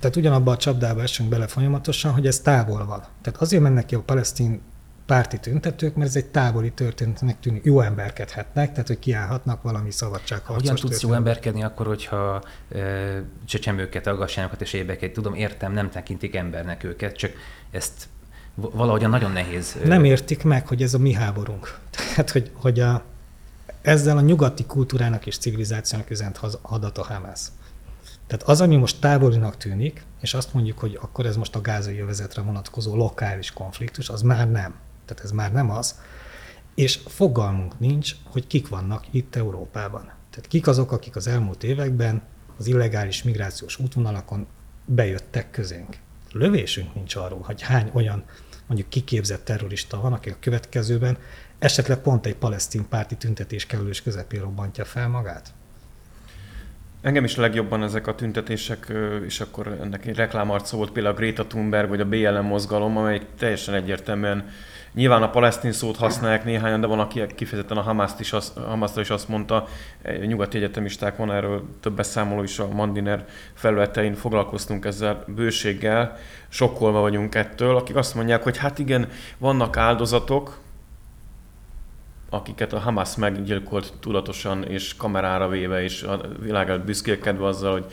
tehát ugyanabban a csapdába esünk bele folyamatosan, hogy ez távol van. Tehát azért mennek ki a palesztin párti tüntetők, mert ez egy távoli történetnek tűnik. Jó emberkedhetnek, tehát hogy kiállhatnak valami szabadságharcos Hogyan tudsz jó emberkedni akkor, hogyha e, csecsemőket, aggasságokat és éveket, tudom, értem, nem tekintik embernek őket, csak ezt valahogyan nagyon nehéz. Nem értik meg, hogy ez a mi háborunk. Tehát, hogy, hogy a, ezzel a nyugati kultúrának és civilizációnak üzent adat a Hamas. Tehát az, ami most távolinak tűnik, és azt mondjuk, hogy akkor ez most a gázai övezetre vonatkozó lokális konfliktus, az már nem. Tehát ez már nem az. És fogalmunk nincs, hogy kik vannak itt Európában. Tehát kik azok, akik az elmúlt években az illegális migrációs útvonalakon bejöttek közénk. Lövésünk nincs arról, hogy hány olyan mondjuk kiképzett terrorista van, aki a következőben esetleg pont egy palesztin párti tüntetés kerülős közepén robbantja fel magát. Engem is legjobban ezek a tüntetések, és akkor ennek egy reklámarc volt például a Greta Thunberg vagy a BLM mozgalom, amely teljesen egyértelműen Nyilván a palesztin szót használják néhányan, de van, aki kifejezetten a Hamaszt is, azt, Hamaszt is azt mondta, nyugati egyetemisták van erről több beszámoló is a Mandiner felületein, foglalkoztunk ezzel bőséggel, sokkolva vagyunk ettől, akik azt mondják, hogy hát igen, vannak áldozatok, akiket a Hamas meggyilkolt tudatosan és kamerára véve, és a világ előtt büszkélkedve azzal, hogy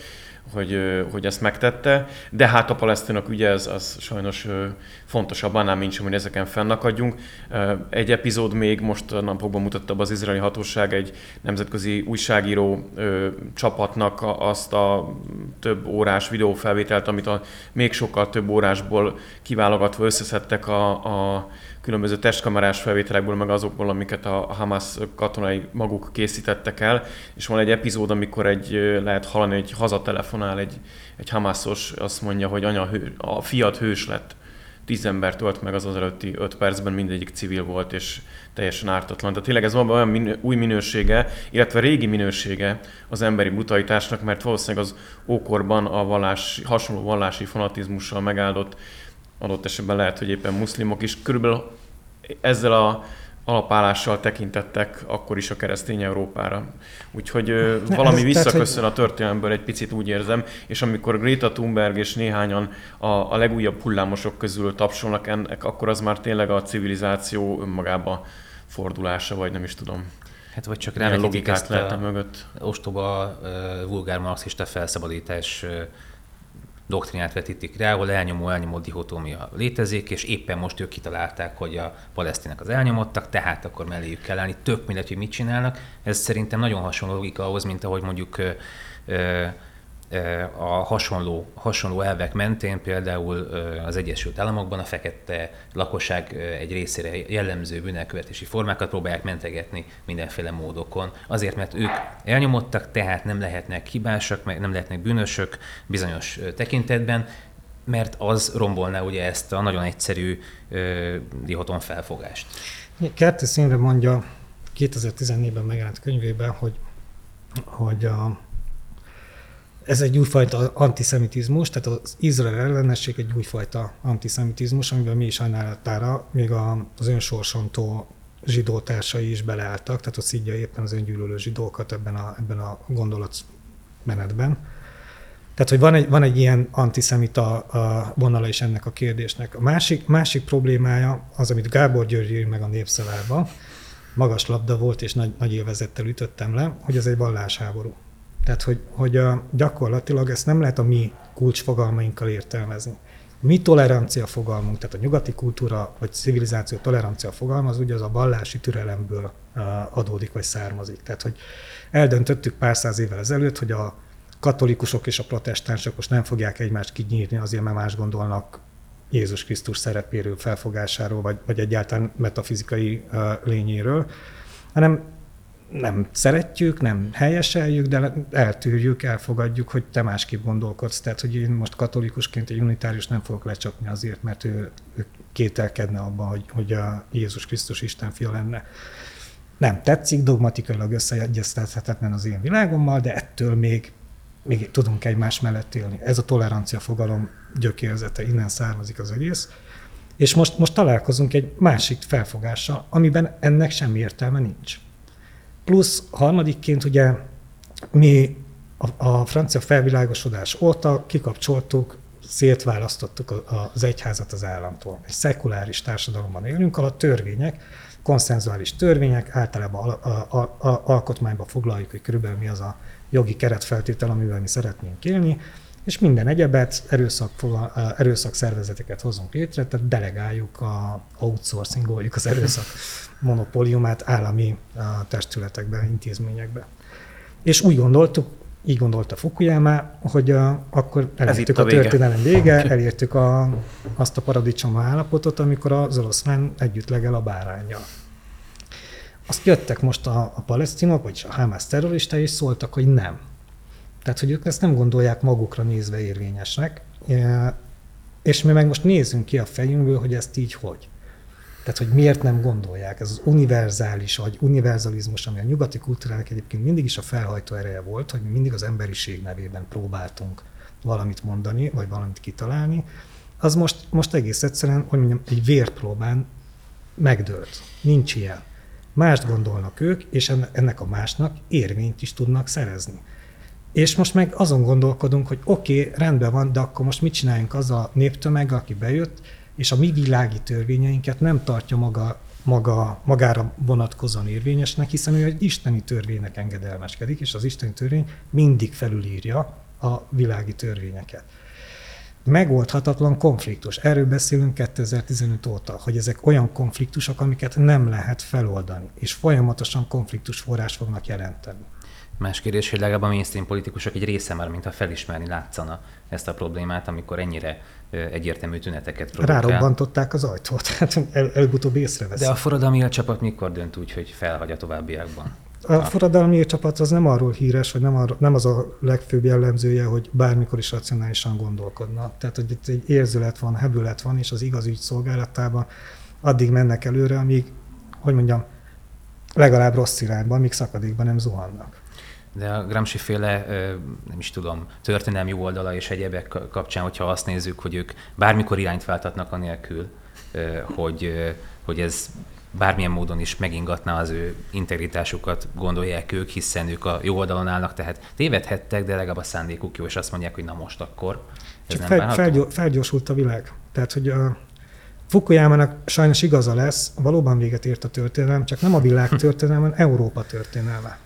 hogy, hogy ezt megtette, de hát a palesztinok ügye az, az sajnos fontosabb annál, sem, hogy ezeken fennakadjunk. Egy epizód még most a napokban mutatta az izraeli hatóság egy nemzetközi újságíró csapatnak azt a több órás videófelvételt, amit a még sokkal több órásból kiválogatva összeszedtek a, a különböző testkamerás felvételekből, meg azokból, amiket a Hamas katonai maguk készítettek el, és van egy epizód, amikor egy, lehet hallani, hogy hazatelefonál egy, egy Hamasos, azt mondja, hogy anya, a fiat hős lett, tíz ember tölt meg az az előtti öt percben, mindegyik civil volt, és teljesen ártatlan. Tehát tényleg ez van olyan minő, új minősége, illetve régi minősége az emberi brutalitásnak, mert valószínűleg az ókorban a vallás, hasonló vallási fanatizmussal megáldott adott esetben lehet, hogy éppen muszlimok is körülbelül ezzel a alapállással tekintettek akkor is a keresztény Európára. Úgyhogy ne, valami ez, visszaköszön tehát, a történelemből egy picit úgy érzem, és amikor Greta Thunberg és néhányan a, a legújabb hullámosok közül tapsolnak ennek, akkor az már tényleg a civilizáció önmagába fordulása, vagy nem is tudom. Hát vagy csak rávetítik ezt a mögött. ostoba, vulgár marxista felszabadítás doktrinát vetítik rá, ahol elnyomó-elnyomó dihotómia létezik, és éppen most ők kitalálták, hogy a palesztinek az elnyomottak, tehát akkor melléjük kell állni, tök mindegy, hogy mit csinálnak. Ez szerintem nagyon hasonló logika ahhoz, mint ahogy mondjuk a hasonló, hasonló elvek mentén például az Egyesült Államokban a fekete lakosság egy részére jellemző bűnelkövetési formákat próbálják mentegetni mindenféle módokon. Azért, mert ők elnyomottak, tehát nem lehetnek hibásak, nem lehetnek bűnösök bizonyos tekintetben, mert az rombolná ugye ezt a nagyon egyszerű dihoton felfogást. Kerti színre mondja 2014-ben megjelent könyvében, hogy, hogy a ez egy újfajta antiszemitizmus, tehát az Izrael ellenesség egy újfajta antiszemitizmus, amiben mi is sajnálatára még az önsorsontó zsidó társai is beleálltak, tehát a szidja éppen az öngyűlölő zsidókat ebben a, ebben a gondolat menetben. Tehát, hogy van egy, van egy ilyen antiszemita a vonala is ennek a kérdésnek. A másik, másik problémája az, amit Gábor György ír meg a népszavában, magas labda volt, és nagy, nagy élvezettel ütöttem le, hogy ez egy vallásháború. Tehát, hogy, hogy a, gyakorlatilag ezt nem lehet a mi kulcsfogalmainkkal értelmezni. Mi tolerancia fogalmunk, tehát a nyugati kultúra vagy civilizáció tolerancia fogalma, az ugye az a vallási türelemből adódik vagy származik. Tehát, hogy eldöntöttük pár száz évvel ezelőtt, hogy a katolikusok és a protestánsok most nem fogják egymást kinyírni azért, mert más gondolnak Jézus Krisztus szerepéről, felfogásáról, vagy, vagy egyáltalán metafizikai lényéről, hanem nem szeretjük, nem helyeseljük, de eltűrjük, elfogadjuk, hogy te másképp gondolkodsz. Tehát, hogy én most katolikusként egy unitárius nem fogok lecsapni azért, mert ő, ő kételkedne abban, hogy, hogy a Jézus Krisztus Isten fia lenne. Nem tetszik, dogmatikailag összeegyeztethetetlen az én világommal, de ettől még, még tudunk egymás mellett élni. Ez a tolerancia fogalom gyökérzete, innen származik az egész. És most, most találkozunk egy másik felfogással, amiben ennek semmi értelme nincs. Plusz harmadikként ugye mi a, a francia felvilágosodás óta kikapcsoltuk, szétválasztottuk az egyházat az államtól. Egy szekuláris társadalomban élünk, ahol a törvények, konszenzuális törvények, általában a, a, a, a, alkotmányba foglaljuk, hogy körülbelül mi az a jogi keretfeltétel, amivel mi szeretnénk élni, és minden egyebet, erőszak, erőszak szervezeteket hozunk létre, tehát delegáljuk, a, outsourcingoljuk az erőszak monopóliumát állami testületekbe, intézményekbe. És úgy gondoltuk, így gondolta Fukuyama, hogy a, akkor elértük a, a történelem vége, okay. elértük a, azt a paradicsom állapotot, amikor az oroszlán együtt legel a báránya. Azt jöttek most a, a palesztinok, vagy a Hamas terroristái, és szóltak, hogy nem. Tehát, hogy ők ezt nem gondolják magukra nézve érvényesnek, és mi meg most nézzünk ki a fejünkből, hogy ezt így hogy. Tehát, hogy miért nem gondolják. Ez az univerzális, vagy univerzalizmus, ami a nyugati kultúrának egyébként mindig is a felhajtó ereje volt, hogy mi mindig az emberiség nevében próbáltunk valamit mondani, vagy valamit kitalálni, az most, most egész egyszerűen, hogy mondjam, egy vérpróbán megdőlt. Nincs ilyen. Mást gondolnak ők, és ennek a másnak érvényt is tudnak szerezni. És most meg azon gondolkodunk, hogy oké, okay, rendben van, de akkor most mit csináljunk az a néptömeg, aki bejött, és a mi világi törvényeinket nem tartja maga, maga, magára vonatkozóan érvényesnek, hiszen ő egy isteni törvénynek engedelmeskedik, és az isteni törvény mindig felülírja a világi törvényeket. Megoldhatatlan konfliktus. Erről beszélünk 2015 óta, hogy ezek olyan konfliktusok, amiket nem lehet feloldani, és folyamatosan konfliktus forrás fognak jelenteni. Más kérdés, hogy legalább a mainstream politikusok egy része már, mintha felismerni látszana ezt a problémát, amikor ennyire egyértelmű tüneteket produkál. Rárobbantották az ajtót, hát el, előbb-utóbb észreveszik. De a forradalmi csapat mikor dönt úgy, hogy felhagy a továbbiakban? A forradalmi csapat az nem arról híres, vagy nem, arról, nem az a legfőbb jellemzője, hogy bármikor is racionálisan gondolkodna. Tehát, hogy itt egy érzület van, hebület van, és az igaz ügy szolgálatában addig mennek előre, amíg, hogy mondjam, legalább rossz irányban, amíg szakadékban nem zuhannak. De a Gramsci féle, nem is tudom, történelmi oldala és egyebek kapcsán, hogyha azt nézzük, hogy ők bármikor irányt váltatnak anélkül, hogy, hogy ez bármilyen módon is megingatná az ő integritásukat, gondolják ők, hiszen ők a jó oldalon állnak, tehát tévedhettek, de legalább a szándékuk jó, és azt mondják, hogy na most akkor. Ez Csak fel, felgyorsult a világ. Tehát, hogy a Fukuyamának sajnos igaza lesz, valóban véget ért a történelem, csak nem a világ történelme, hanem Európa történelme.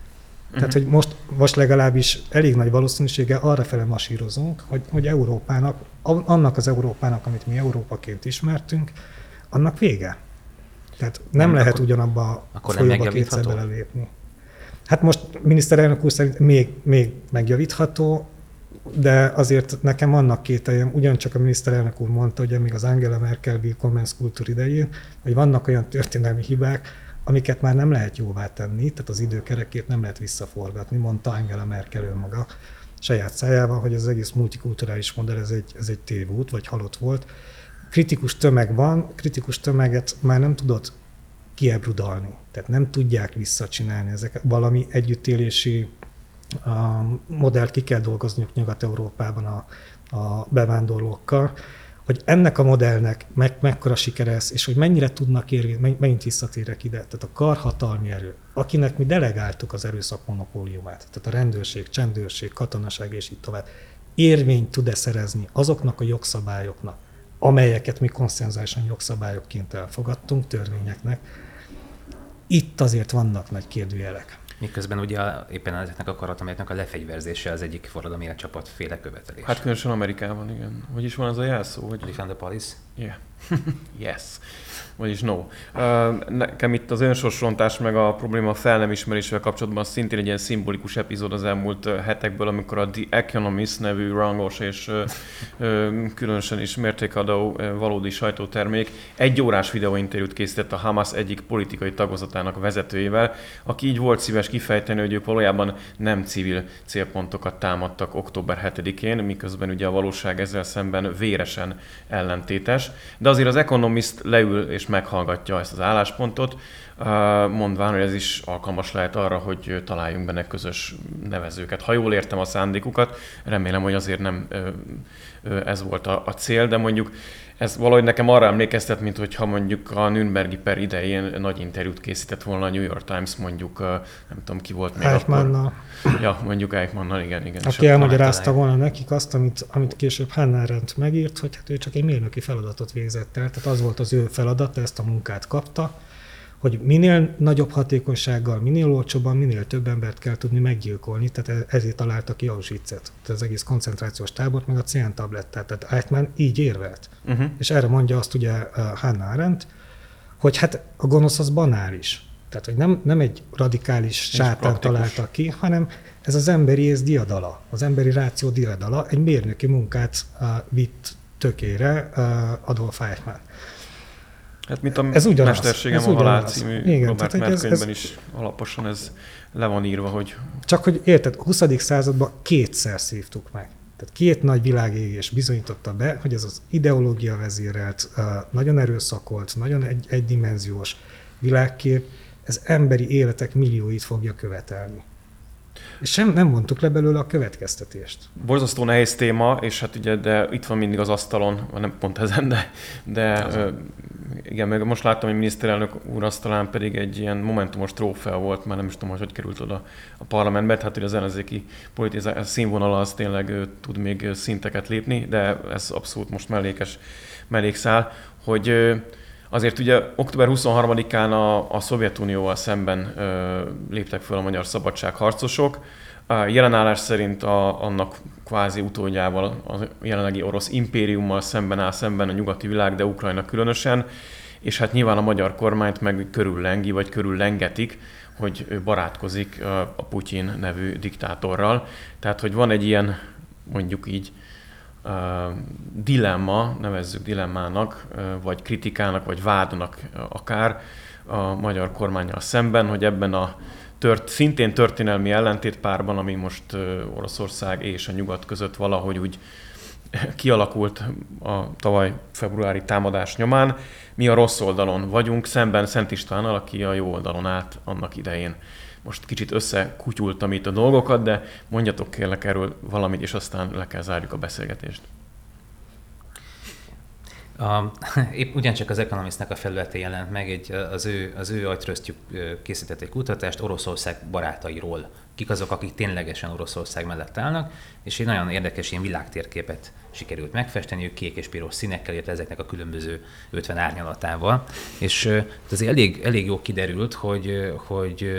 Tehát, hogy most, most legalábbis elég nagy valószínűséggel arra fele masírozunk, hogy, hogy Európának, annak az Európának, amit mi Európaként ismertünk, annak vége. Tehát nem, nem lehet akkor, ugyanabba a folyóba kétszer belelépni. Hát most miniszterelnök úr szerint még, még megjavítható, de azért nekem vannak kételjem, ugyancsak a miniszterelnök úr mondta, hogy még az Angela Merkel Willkommenskultúr idején, hogy vannak olyan történelmi hibák, amiket már nem lehet jóvá tenni, tehát az időkerekét nem lehet visszaforgatni, mondta Angela Merkel önmaga saját szájával, hogy az egész multikulturális modell ez egy, ez egy tévút, vagy halott volt. Kritikus tömeg van, kritikus tömeget már nem tudod kiebrudalni, tehát nem tudják visszacsinálni ezeket. Valami együttélési modellt ki kell dolgozniuk Nyugat-Európában a, a bevándorlókkal, hogy ennek a modellnek meg, mekkora sikere ez, és hogy mennyire tudnak érni, megint visszatérek ide, tehát a karhatalmi erő, akinek mi delegáltuk az erőszak monopóliumát, tehát a rendőrség, csendőrség, katonaság és így tovább, érvényt tud-e szerezni azoknak a jogszabályoknak, amelyeket mi konszenzálisan jogszabályokként elfogadtunk, törvényeknek, itt azért vannak nagy kérdőjelek. Miközben ugye éppen ezeknek a karatományoknak a lefegyverzése az egyik forradalmi csapat féle követelés. Hát különösen Amerikában, igen. Hogy is van az a jelszó? Hogy... Defend the police? Yeah. yes vagyis no. Nekem itt az önsorsrontás meg a probléma fel nem ismerésével kapcsolatban szintén egy ilyen szimbolikus epizód az elmúlt hetekből, amikor a The Economist nevű rangos és különösen is mértékadó valódi sajtótermék egy órás videóinterjút készített a Hamas egyik politikai tagozatának vezetőjével, aki így volt szíves kifejteni, hogy ők valójában nem civil célpontokat támadtak október 7-én, miközben ugye a valóság ezzel szemben véresen ellentétes. De azért az Economist leül és meghallgatja ezt az álláspontot, mondván, hogy ez is alkalmas lehet arra, hogy találjunk benne közös nevezőket. Ha jól értem a szándékukat, remélem, hogy azért nem ez volt a, cél, de mondjuk ez valahogy nekem arra emlékeztet, mint hogyha mondjuk a Nürnbergi per idején nagy interjút készített volna a New York Times, mondjuk nem tudom ki volt még Eichmann-nal. akkor. Ja, mondjuk Eichmannnal, igen, igen. Aki elmagyarázta volna nekik azt, amit, amit később Hannah Arendt megírt, hogy hát ő csak egy mérnöki feladatot végzett el, tehát az volt az ő feladata, ezt a munkát kapta, hogy minél nagyobb hatékonysággal, minél olcsóbban, minél több embert kell tudni meggyilkolni, tehát e- ezért találta ki Auschwitz-et, az egész koncentrációs tábort, meg a ciántablettát, tehát Eichmann így érvelt. Uh-huh. És erre mondja azt ugye Hannah Arendt, hogy hát a gonosz az banális. Tehát, hogy nem, nem egy radikális sátán találta ki, hanem ez az emberi ész diadala, az emberi ráció diadala, egy mérnöki munkát uh, vitt tökére uh, Adolf Eichmann. Hát mint a ez ugyanaz, Mesterségem ez a halál című Igen, Robert Merck könyvben is alaposan ez le van írva, hogy... Csak hogy érted, a 20. században kétszer szívtuk meg. Tehát két nagy világégés bizonyította be, hogy ez az ideológia vezérelt, nagyon erőszakolt, nagyon egy, egydimenziós világkép, ez emberi életek millióit fogja követelni. És sem nem mondtuk le belőle a következtetést. Borzasztó nehéz téma, és hát ugye, de itt van mindig az asztalon, nem pont ezen, de, de igen, meg most láttam, hogy miniszterelnök úr asztalán pedig egy ilyen momentumos trófea volt, már nem is tudom, hogy hogy került oda a parlamentbe, hát hogy az ellenzéki politizás színvonala az tényleg tud még szinteket lépni, de ez abszolút most mellékes mellékszál, hogy Azért ugye október 23-án a, a Szovjetunióval szemben ö, léptek fel a magyar szabadságharcosok. A jelenállás szerint a, annak kvázi utódjával, a jelenlegi orosz impériummal szemben áll szemben a nyugati világ, de Ukrajna különösen, és hát nyilván a magyar kormányt meg körüllengi, vagy körüllengetik, hogy ő barátkozik a Putyin nevű diktátorral. Tehát, hogy van egy ilyen, mondjuk így, dilemma, nevezzük dilemmának, vagy kritikának, vagy vádnak akár a magyar kormányjal szemben, hogy ebben a tört, szintén történelmi ellentétpárban, ami most Oroszország és a nyugat között valahogy úgy kialakult a tavaly februári támadás nyomán. Mi a rossz oldalon vagyunk, szemben Szent Istvánnal, aki a jó oldalon állt annak idején. Most kicsit összekutyultam itt a dolgokat, de mondjatok kérlek erről valamit, és aztán le kell zárjuk a beszélgetést. A, épp ugyancsak az Economistnak a felületén jelent meg, egy, az ő, az ő agytröztjük készített egy kutatást Oroszország barátairól. Kik azok, akik ténylegesen Oroszország mellett állnak, és egy nagyon érdekes ilyen világtérképet sikerült megfesteni, kék és piros színekkel, illetve ezeknek a különböző 50 árnyalatával. És azért elég, elég jó kiderült, hogy, hogy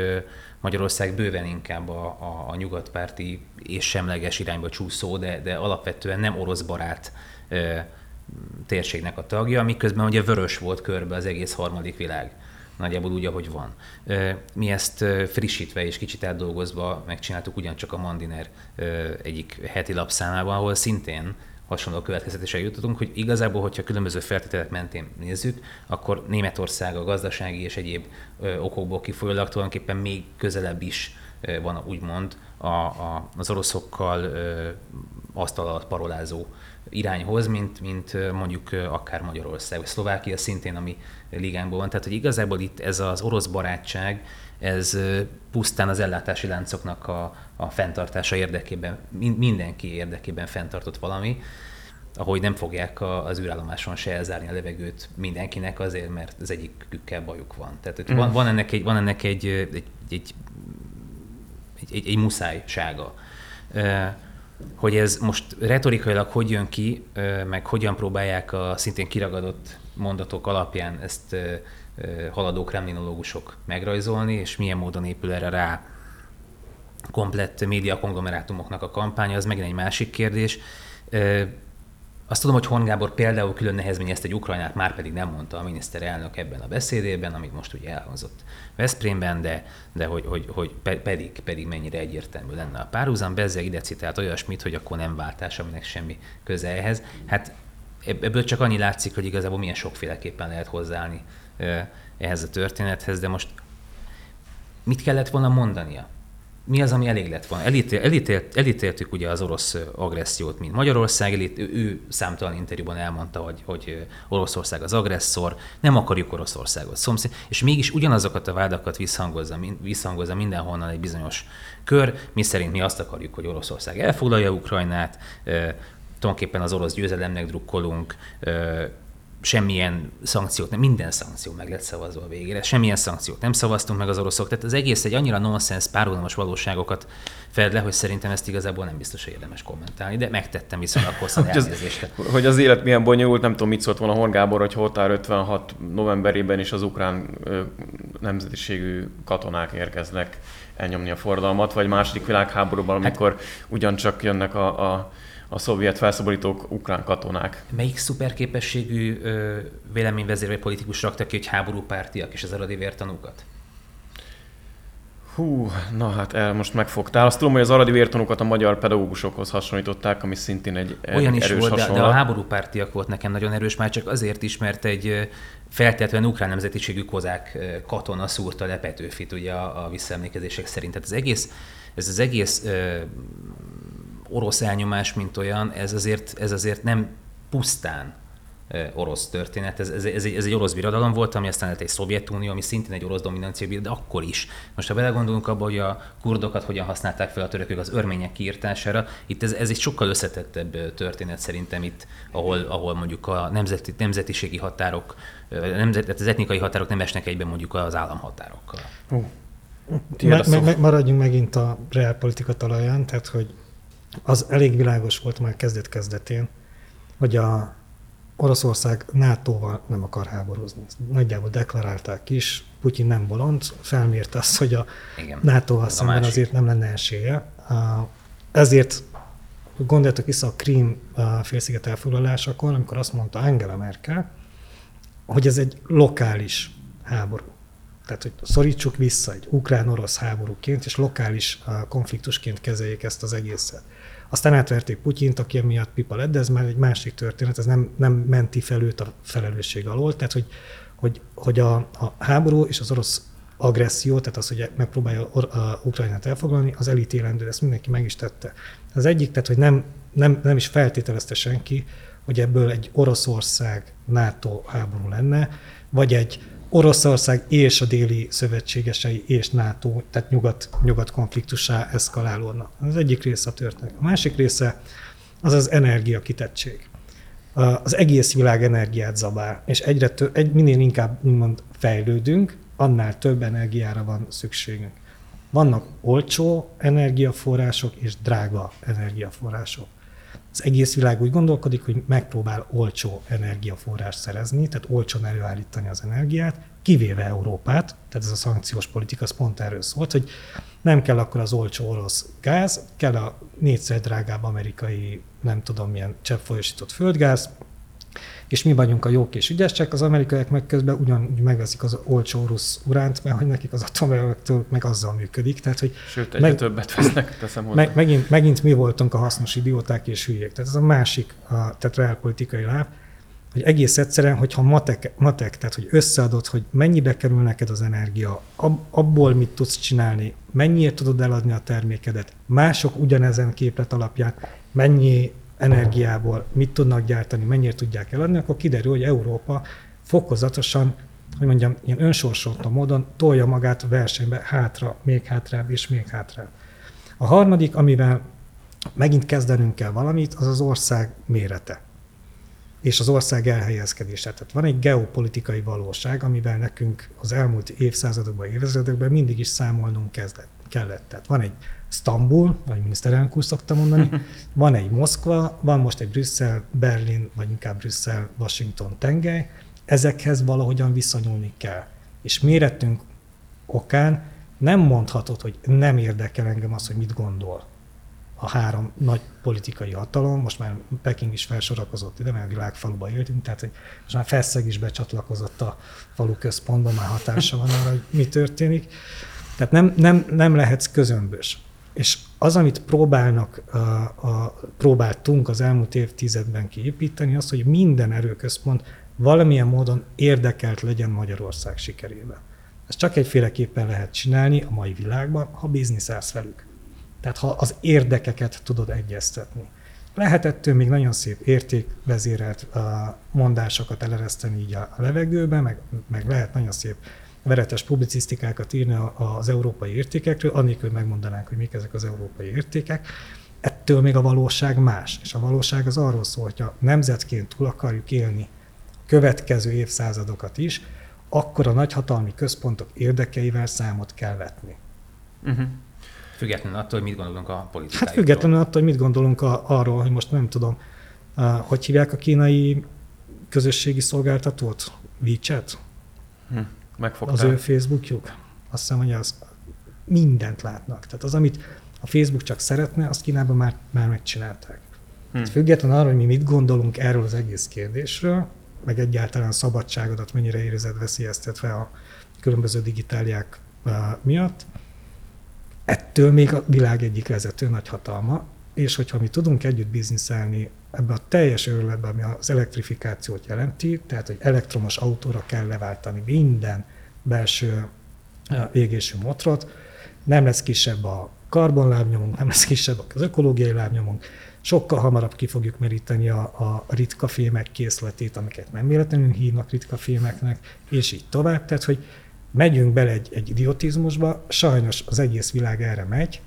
Magyarország bőven inkább a, a, a nyugatpárti és semleges irányba csúszó, de, de alapvetően nem orosz barát e, térségnek a tagja, miközben ugye vörös volt körbe az egész harmadik világ. Nagyjából úgy, ahogy van. Mi ezt frissítve és kicsit átdolgozva megcsináltuk ugyancsak a Mandiner egyik heti lapszámában, ahol szintén hasonló következetésre jutottunk, hogy igazából, hogyha különböző feltételek mentén nézzük, akkor Németország a gazdasági és egyéb okokból kifolyólag tulajdonképpen még közelebb is van úgymond a, a, az oroszokkal ö, asztal alatt parolázó irányhoz, mint, mint mondjuk akár Magyarország, vagy Szlovákia szintén, ami ligánkból van. Tehát, hogy igazából itt ez az orosz barátság, ez pusztán az ellátási láncoknak a, a fenntartása érdekében, mindenki érdekében fenntartott valami, ahogy nem fogják az űrállomáson se elzárni a levegőt mindenkinek azért, mert az egyikükkel bajuk van. Tehát mm. van, van ennek egy, van ennek egy, egy, egy, egy, egy, egy muszájsága. Hogy ez most retorikailag hogy jön ki, meg hogyan próbálják a szintén kiragadott mondatok alapján ezt haladó kremlinológusok megrajzolni, és milyen módon épül erre rá komplett média konglomerátumoknak a kampánya, az megint egy másik kérdés. Azt tudom, hogy Horn Gábor például külön nehezményezte egy Ukrajnát, már pedig nem mondta a miniszterelnök ebben a beszédében, amit most ugye elhangzott Veszprémben, de, de hogy, hogy, hogy pedig, pedig mennyire egyértelmű lenne a párhuzam. Bezzeg ide citált olyasmit, hogy akkor nem váltás, aminek semmi köze ehhez. Hát ebből csak annyi látszik, hogy igazából milyen sokféleképpen lehet hozzáállni ehhez a történethez, de most mit kellett volna mondania? Mi az, ami elég lett volna? Elítél, elítélt, elítéltük ugye az orosz agressziót, mint Magyarország, elít, ő számtalan interjúban elmondta, hogy, hogy Oroszország az agresszor, nem akarjuk Oroszországot szomszéd, és mégis ugyanazokat a vádakat visszhangozza, visszhangozza mindenhonnan egy bizonyos kör, mi szerint mi azt akarjuk, hogy Oroszország elfoglalja Ukrajnát, tulajdonképpen az orosz győzelemnek drukkolunk, semmilyen szankciót, nem, minden szankció meg lett szavazva a végére, semmilyen szankciót nem szavaztunk meg az oroszok, tehát az egész egy annyira nonsens, párhuzamos valóságokat fed le, hogy szerintem ezt igazából nem biztos, hogy érdemes kommentálni, de megtettem viszonylag hosszan hogy, az, hogy az élet milyen bonyolult, nem tudom, mit szólt volna Horn Gábor, hogy Holtár 56 novemberében is az ukrán ö, nemzetiségű katonák érkeznek elnyomni a forradalmat, vagy második világháborúban, hát- amikor hát, ugyancsak jönnek a, a a szovjet felszabadítók ukrán katonák. Melyik szuperképességű véleményvezérő politikus rakta ki, hogy háborúpártiak és az aradi vértanúkat? Hú, na hát el most megfogtál. Azt tudom, hogy az aradi vértanúkat a magyar pedagógusokhoz hasonlították, ami szintén egy Olyan is volt, de, de a háborúpártiak volt nekem nagyon erős, már csak azért is, mert egy feltétlenül ukrán nemzetiségű kozák katona szúrta le Petőfit ugye a, a visszaemlékezések szerint. Tehát az egész, ez az egész orosz elnyomás, mint olyan, ez azért, ez azért nem pusztán orosz történet. Ez, ez, ez, egy, ez egy orosz birodalom volt, ami aztán lett egy Szovjetunió, ami szintén egy orosz dominancia, de akkor is. Most ha belegondolunk abba, hogy a kurdokat hogyan használták fel a törökök az örmények kiírtására, itt ez, ez egy sokkal összetettebb történet szerintem itt, ahol, ahol mondjuk a nemzeti, nemzetiségi határok, nemzet, az etnikai határok nem esnek egyben mondjuk az államhatárokkal. Uh. Me, me, me, maradjunk megint a reálpolitika talaján, tehát hogy az elég világos volt már kezdet-kezdetén, hogy a Oroszország NATO-val nem akar háborúzni. Nagyjából deklarálták is, Putyin nem bolond, felmérte azt, hogy a Igen, NATO-val szemben azért nem lenne esélye. Ezért gondoljatok vissza a Krím félsziget elfoglalásakor, amikor azt mondta Angela Merkel, hogy ez egy lokális háború. Tehát, hogy szorítsuk vissza egy ukrán-orosz háborúként, és lokális konfliktusként kezeljék ezt az egészet. Aztán átverték Putyint, aki emiatt pipa lett, de ez már egy másik történet, ez nem, nem menti fel őt a felelősség alól. Tehát, hogy, hogy, hogy a, a háború és az orosz agresszió, tehát az, hogy megpróbálja Ukrajnát elfoglalni, az elítélendő, ezt mindenki meg is tette. Az egyik, tehát, hogy nem, nem, nem is feltételezte senki, hogy ebből egy Oroszország NATO háború lenne, vagy egy Oroszország és a déli szövetségesei és NATO, tehát nyugat, nyugat konfliktusá eszkalálódna. Az egyik része a történet. A másik része az az energiakitettség. Az egész világ energiát zabál, és egyre több, egy, minél inkább úgymond fejlődünk, annál több energiára van szükségünk. Vannak olcsó energiaforrások és drága energiaforrások az egész világ úgy gondolkodik, hogy megpróbál olcsó energiaforrást szerezni, tehát olcsón előállítani az energiát, kivéve Európát, tehát ez a szankciós politika az pont erről szólt, hogy nem kell akkor az olcsó orosz gáz, kell a négyszer drágább amerikai, nem tudom milyen cseppfolyósított földgáz, és mi vagyunk a jók és ügyesek, az amerikaiak meg közben ugyanúgy megveszik az olcsó orosz uránt, mert hogy nekik az atomerőmöktől meg azzal működik. Tehát, hogy Sőt, egyre meg, többet vesznek, teszem hozzá. Meg, megint, megint, mi voltunk a hasznos idióták és hülyék. Tehát ez a másik, a, tehát reálpolitikai láb, hogy egész egyszerűen, hogyha matek, matek, tehát hogy összeadod, hogy mennyibe kerül neked az energia, ab, abból mit tudsz csinálni, mennyiért tudod eladni a termékedet, mások ugyanezen képlet alapján mennyi energiából mit tudnak gyártani, mennyire tudják eladni, akkor kiderül, hogy Európa fokozatosan, hogy mondjam, ilyen önsorsoltó módon tolja magát a versenybe hátra, még hátrább és még hátrább. A harmadik, amivel megint kezdenünk kell valamit, az az ország mérete. és az ország elhelyezkedése. Tehát van egy geopolitikai valóság, amivel nekünk az elmúlt évszázadokban, évezredekben mindig is számolnunk kezdett, kellett. Tehát van egy Stambul, vagy miniszterelnök úr szokta mondani, van egy Moszkva, van most egy Brüsszel, Berlin, vagy inkább Brüsszel, Washington tengely, ezekhez valahogyan viszonyulni kell. És méretünk okán nem mondhatod, hogy nem érdekel engem az, hogy mit gondol a három nagy politikai hatalom, most már Peking is felsorakozott ide, mert a világfaluba éltünk, tehát hogy most már Feszeg is becsatlakozott a falu központba, már hatása van arra, hogy mi történik. Tehát nem, nem, nem lehetsz közömbös. És az, amit próbálnak, a, a, próbáltunk az elmúlt évtizedben kiépíteni, az, hogy minden erőközpont valamilyen módon érdekelt legyen Magyarország sikerében. Ezt csak egyféleképpen lehet csinálni a mai világban, ha bizniszelsz velük. Tehát ha az érdekeket tudod egyeztetni. Lehet ettől még nagyon szép értékvezérelt mondásokat elereszteni így a levegőbe, meg, meg lehet nagyon szép veretes publicisztikákat írni az európai értékekről, annélkül megmondanánk, hogy mik ezek az európai értékek. Ettől még a valóság más. És a valóság az arról szól, hogy ha nemzetként túl akarjuk élni következő évszázadokat is, akkor a nagyhatalmi központok érdekeivel számot kell vetni. Uh-huh. Függetlenül attól, hogy mit gondolunk a politikáról. Hát függetlenül attól, hogy mit gondolunk a, arról, hogy most nem tudom, uh, hogy hívják a kínai közösségi szolgáltatót? WeChat? Hm, megfogtál. Az ő Facebookjuk? Azt hiszem, hogy az mindent látnak. Tehát az, amit a Facebook csak szeretne, azt Kínában már, már megcsinálták. Hm. Függetlenül arról, hogy mi mit gondolunk erről az egész kérdésről, meg egyáltalán a szabadságodat mennyire érzed veszélyeztetve a különböző digitáliák miatt, ettől még a világ egyik vezető nagy hatalma, és hogyha mi tudunk együtt bizniszelni ebbe a teljes őrületbe, ami az elektrifikációt jelenti, tehát hogy elektromos autóra kell leváltani minden belső égésű motrot, nem lesz kisebb a karbonlábnyomunk, nem lesz kisebb az ökológiai lábnyomunk, sokkal hamarabb ki fogjuk meríteni a, a ritka fémek készletét, amiket nem véletlenül hívnak ritka fémeknek, és így tovább. Tehát, hogy megyünk bele egy, egy idiotizmusba, sajnos az egész világ erre megy,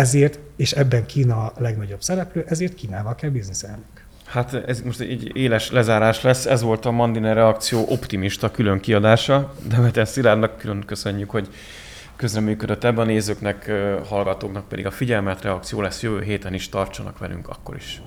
ezért, és ebben Kína a legnagyobb szereplő, ezért Kínával kell bizniszelnünk. Hát ez most egy éles lezárás lesz, ez volt a Mandine reakció optimista külön kiadása. Demeter Szilárdnak külön köszönjük, hogy közreműködött ebben a nézőknek, hallgatóknak pedig a figyelmet, reakció lesz jövő héten is, tartsanak velünk akkor is.